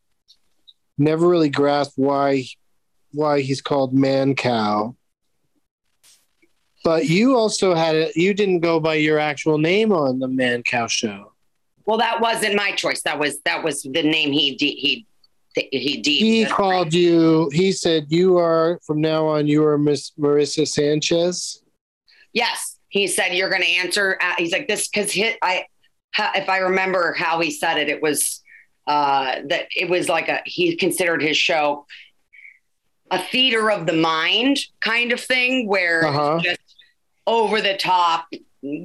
never really grasped why, why he's called Mancow. But you also had it. You didn't go by your actual name on the Mancow show. Well, that wasn't my choice. That was that was the name he de- he he. He called you. He said you are from now on. You are Miss Marissa Sanchez. Yes, he said you're going to answer. Uh, he's like this because I, if I remember how he said it, it was uh, that it was like a he considered his show a theater of the mind kind of thing where Uh-huh. it's just over the top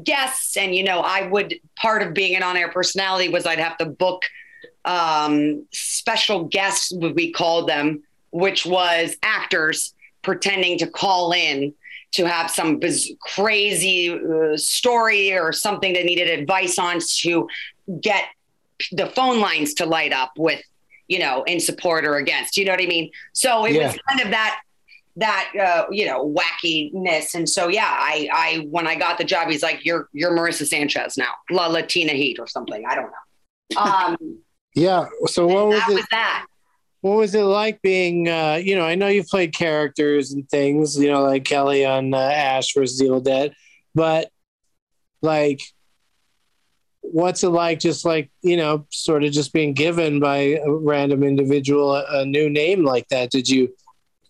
guests and you know I would part of being an on-air personality was I'd have to book um, special guests would we call them which was actors pretending to call in to have some biz- crazy uh, story or something that needed advice on to get the phone lines to light up with, you know, in support or against. You know what I mean? So it Yeah. was kind of that that uh, you know wackiness. And so yeah, I I when I got the job, he's like, "You're you're Marissa Sanchez now, La Latina Heat or something." I don't know. Um, Yeah. So what was that it? was that. What was it like being, uh, you know, I know you've played characters and things, you know, like Kelly on uh, Ash versus Evil Dead, but like what's it like just like you know sort of just being given by a random individual a, a new name like that did you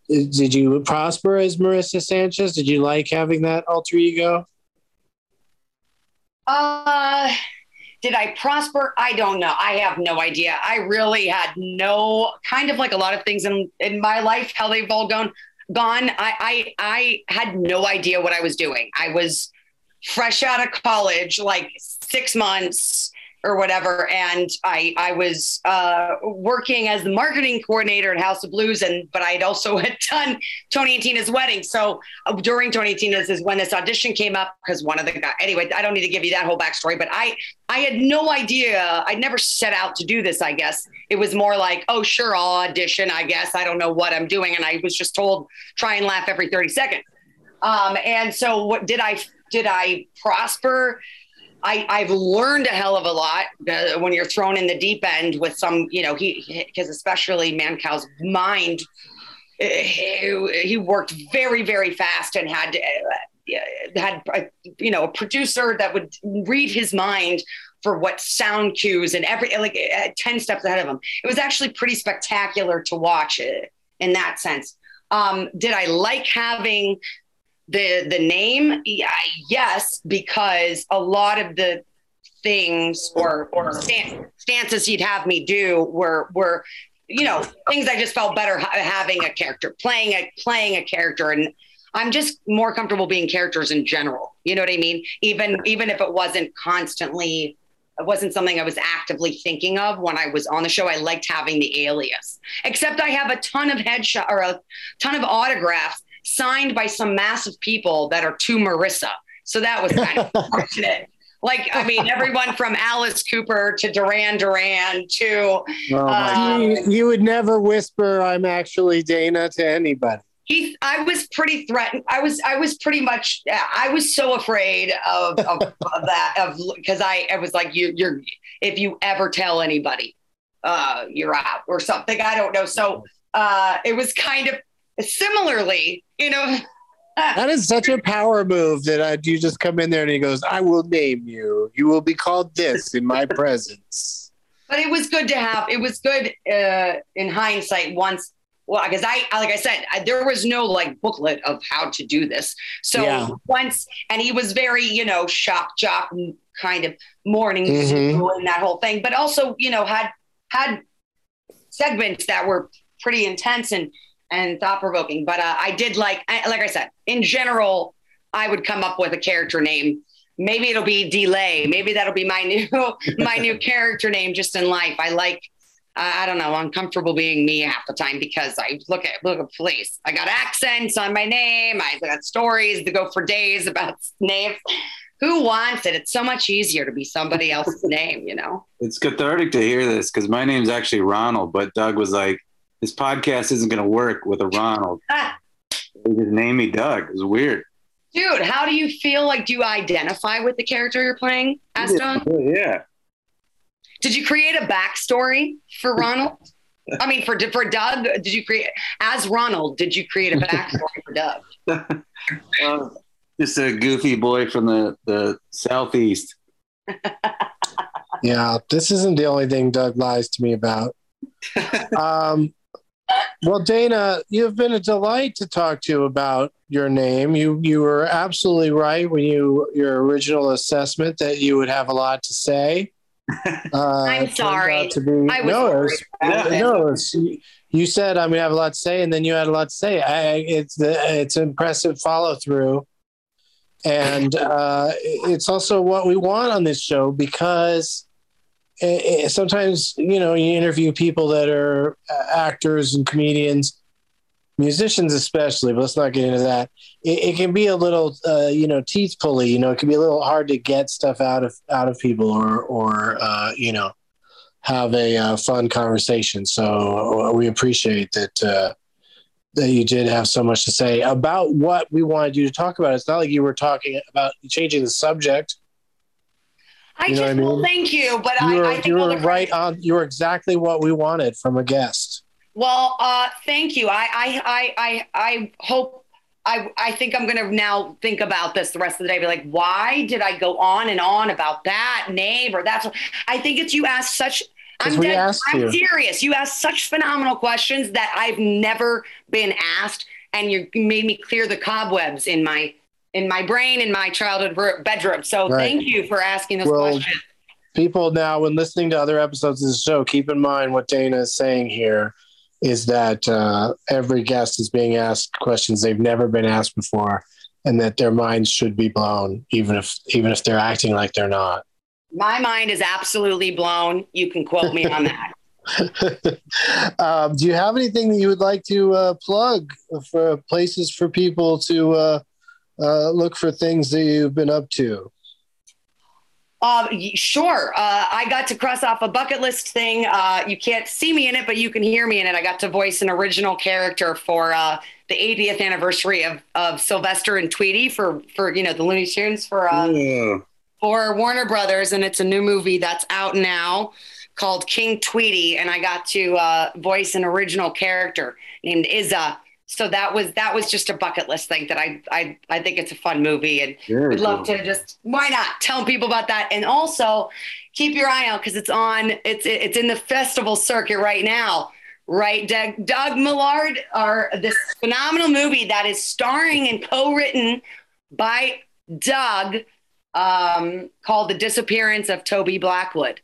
did you prosper as marissa sanchez did you like having that alter ego Uh, did I prosper? I don't know. I have no idea. I really had no kind of like a lot of things in in my life, how they've all gone gone. I I I had no idea what I was doing. I was fresh out of college, like six months or whatever, and I I was uh, working as the marketing coordinator at House of Blues, and but I had also had done Tony and Tina's wedding. So uh, during Tony and Tina's is when this audition came up because one of the guys. Anyway, I don't need to give you that whole backstory, but I I had no idea. I'd never set out to do this. I guess it was more like, oh sure, I'll audition. I guess I don't know what I'm doing, and I was just told try and laugh every thirty seconds. Um, and so what did I did I prosper? I, I've learned a hell of a lot uh, when you're thrown in the deep end with some, you know, he because especially Mancow's mind, he, he worked very very fast and had uh, had uh, you know a producer that would read his mind for what sound cues and every like uh, ten steps ahead of him. It was actually pretty spectacular to watch it in that sense. Um, did I like having the the name yes because a lot of the things or or stances he'd have me do were were you know things i just felt better having a character playing a playing a character. And i'm just more comfortable being characters in general. You know what i mean? Even even if it wasn't constantly it wasn't something I was actively thinking of when I was on the show. I liked having the alias, except I have a ton of headshot or a ton of autographs signed by some massive people that are to Marissa. So that was kind of fortunate. Like, I mean, everyone from Alice Cooper to Duran Duran to. Oh um, you, you would never whisper, I'm actually Dana to anybody. He, I was pretty threatened. I was, I was pretty much, I was so afraid of, of, of that, of because I, I was like, you, you're, if you ever tell anybody, uh, you're out or something. I don't know. So uh, it was kind of similarly, you know. that is such a power move that you just come in there and he goes, I will name you. You will be called this in my presence. But it was good to have. It was good uh, in hindsight once well because I like I said I, there was no like booklet of how to do this. So yeah. once and he was very you know shock jock kind of morning mm-hmm. and that whole thing, but also you know had had segments that were pretty intense and and thought provoking. But uh, I did like like I said in general I would come up with a character name. Maybe it'll be delay. Maybe that'll be my new my new character name just in life. I like I don't know, I'm being me half the time because I look at look at police. I got accents on my name. I got stories to go for days about names. Who wants it? It's so much easier to be somebody else's name, you know. It's cathartic to hear this because my name's actually Ronald, but Doug was like, "This podcast isn't going to work with a Ronald." He just named me Doug. It was weird. Dude, how do you feel? Like, do you identify with the character you're playing, Aston? Yeah. Did you create a backstory for Ronald? I mean, for for Doug, did you create as Ronald? Did you create a backstory for Doug? Uh, just a goofy boy from the the southeast. yeah, this isn't the only thing Doug lies to me about. Um, well, Dana, you've been a delight to talk to about your name. You you were absolutely right when you your original assessment that you would have a lot to say. Uh, I'm sorry. To be, I was no, was, no, was, you said I'm gonna have a lot to say, and then you had a lot to say. I, it's the it's impressive follow through, and uh, it's also what we want on this show because it, it, sometimes you know you interview people that are uh, actors and comedians musicians especially but let's not get into that. It, it can be a little uh, you know teeth pulley you know it can be a little hard to get stuff out of out of people or or uh, you know have a uh, fun conversation. So uh, we appreciate that uh, that you did have so much to say about what we wanted you to talk about. It's not like you were talking about changing the subject I you just I mean? well, thank you, but you were, I, I think you were right on. You were exactly what we wanted from a guest. Well, uh, thank you. I, I, I, I, I hope I, I think I'm going to now think about this the rest of the day. Be like, why did I go on and on about that name or that's? I think it's you ask such. I'm, dead, asked I'm you. serious. You asked such phenomenal questions that I've never been asked, and you made me clear the cobwebs in my in my brain in my childhood bedroom. So Right. thank you for asking this Well, questions. people now when listening to other episodes of the show keep in mind what dana is saying here is that uh, every guest is being asked questions they've never been asked before and that their minds should be blown even if even if they're acting like they're not My mind is absolutely blown. You can quote me on that. um, do you have anything that you would like to uh, plug for places for people to uh, uh, look for things that you've been up to Uh, sure. Uh, I got to cross off a bucket list thing. Uh, you can't see me in it, but you can hear me in it. I got to voice an original character for uh, the 80th anniversary of, of Sylvester and Tweety for, for you know the Looney Tunes for uh, Yeah. for Warner Brothers, and it's a new movie that's out now called King Tweety, and I got to uh, voice an original character named Izza. So that was that was just a bucket list thing that I I I think it's a fun movie and Very would love cool. to just why not tell people about that and also keep your eye out because it's on it's it's in the festival circuit right now. Right, Doug, Doug Mellard, are this phenomenal movie that is starring and co-written by Doug, um, called "The Disappearance of Toby Blackwood,"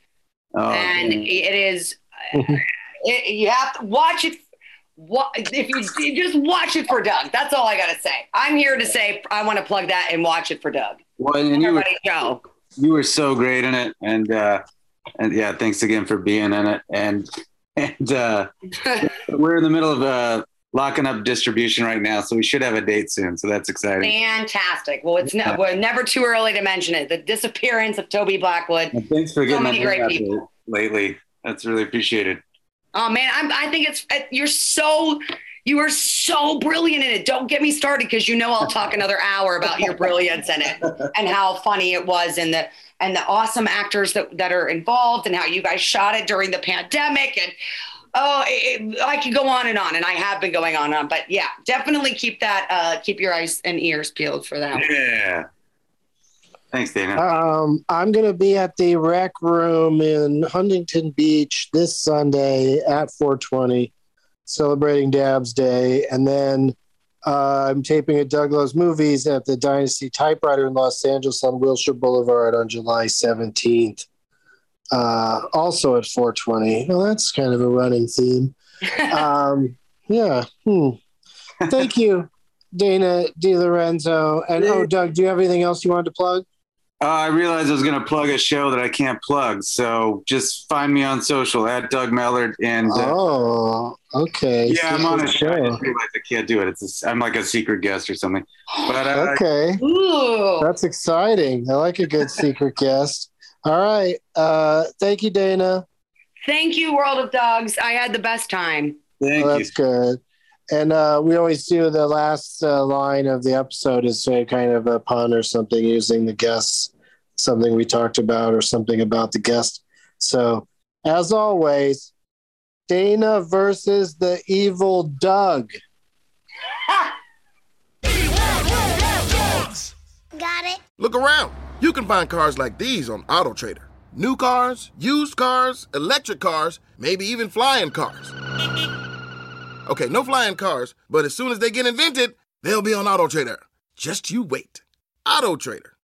Oh, and man. it is. it, you have to watch it. What if you, you just watch it for Doug? That's all I gotta say. I'm here to say I want to plug that and watch it for Doug. Well, and you were, go. you were so great in it, and uh, and yeah, thanks again for being in it. And and uh, we're in the middle of uh, locking up distribution right now, so we should have a date soon. So that's exciting. Fantastic. Well, it's ne- well, never too early to mention it. The disappearance of Toby Blackwood. And thanks for getting many that great people. lately. That's really appreciated. Oh man, I'm, I think it's you're so you are so brilliant in it. Don't get me started because you know I'll talk another hour about your brilliance in it and how funny it was and the and the awesome actors that that are involved and how you guys shot it during the pandemic and oh it, it- I could go on and on and I have been going on and on but yeah definitely keep that uh, keep your eyes and ears peeled for that. Yeah. Thanks, Dana. Um, I'm going to be at the Rec Room in Huntington Beach this Sunday at 420, celebrating Dabs Day, and then uh, I'm taping at Doug Loves Movies at the Dynasty Typewriter in Los Angeles on Wilshire Boulevard on July 17th. Uh, also at 420. Well, that's kind of a running theme. Um, yeah. Hmm. Thank you, Dana DeLorenzo. And oh, Doug, do you have anything else you wanted to plug? Uh, I realized I was going to plug a show that I can't plug. So just find me on social at Doug Mellard. And uh, Oh, okay. yeah, I'm on a Secret show. I just realized I can't do it. It's a s I'm like a secret guest or something. But uh, Okay, Ooh. that's exciting. I like a good secret guest. All right. Uh, thank you, Dana. Thank you, World of Dougs. I had the best time. thank Well, you. that's good. And uh, we always do the last uh, line of the episode is a kind of a pun or something using the guests, something we talked about or something about the guest. So, as always, Dana versus the evil Doug. Got it. Look around. You can find cars like these on AutoTrader. New cars, used cars, electric cars, maybe even flying cars. Okay, no flying cars, but as soon as they get invented, they'll be on AutoTrader. Just you wait. AutoTrader.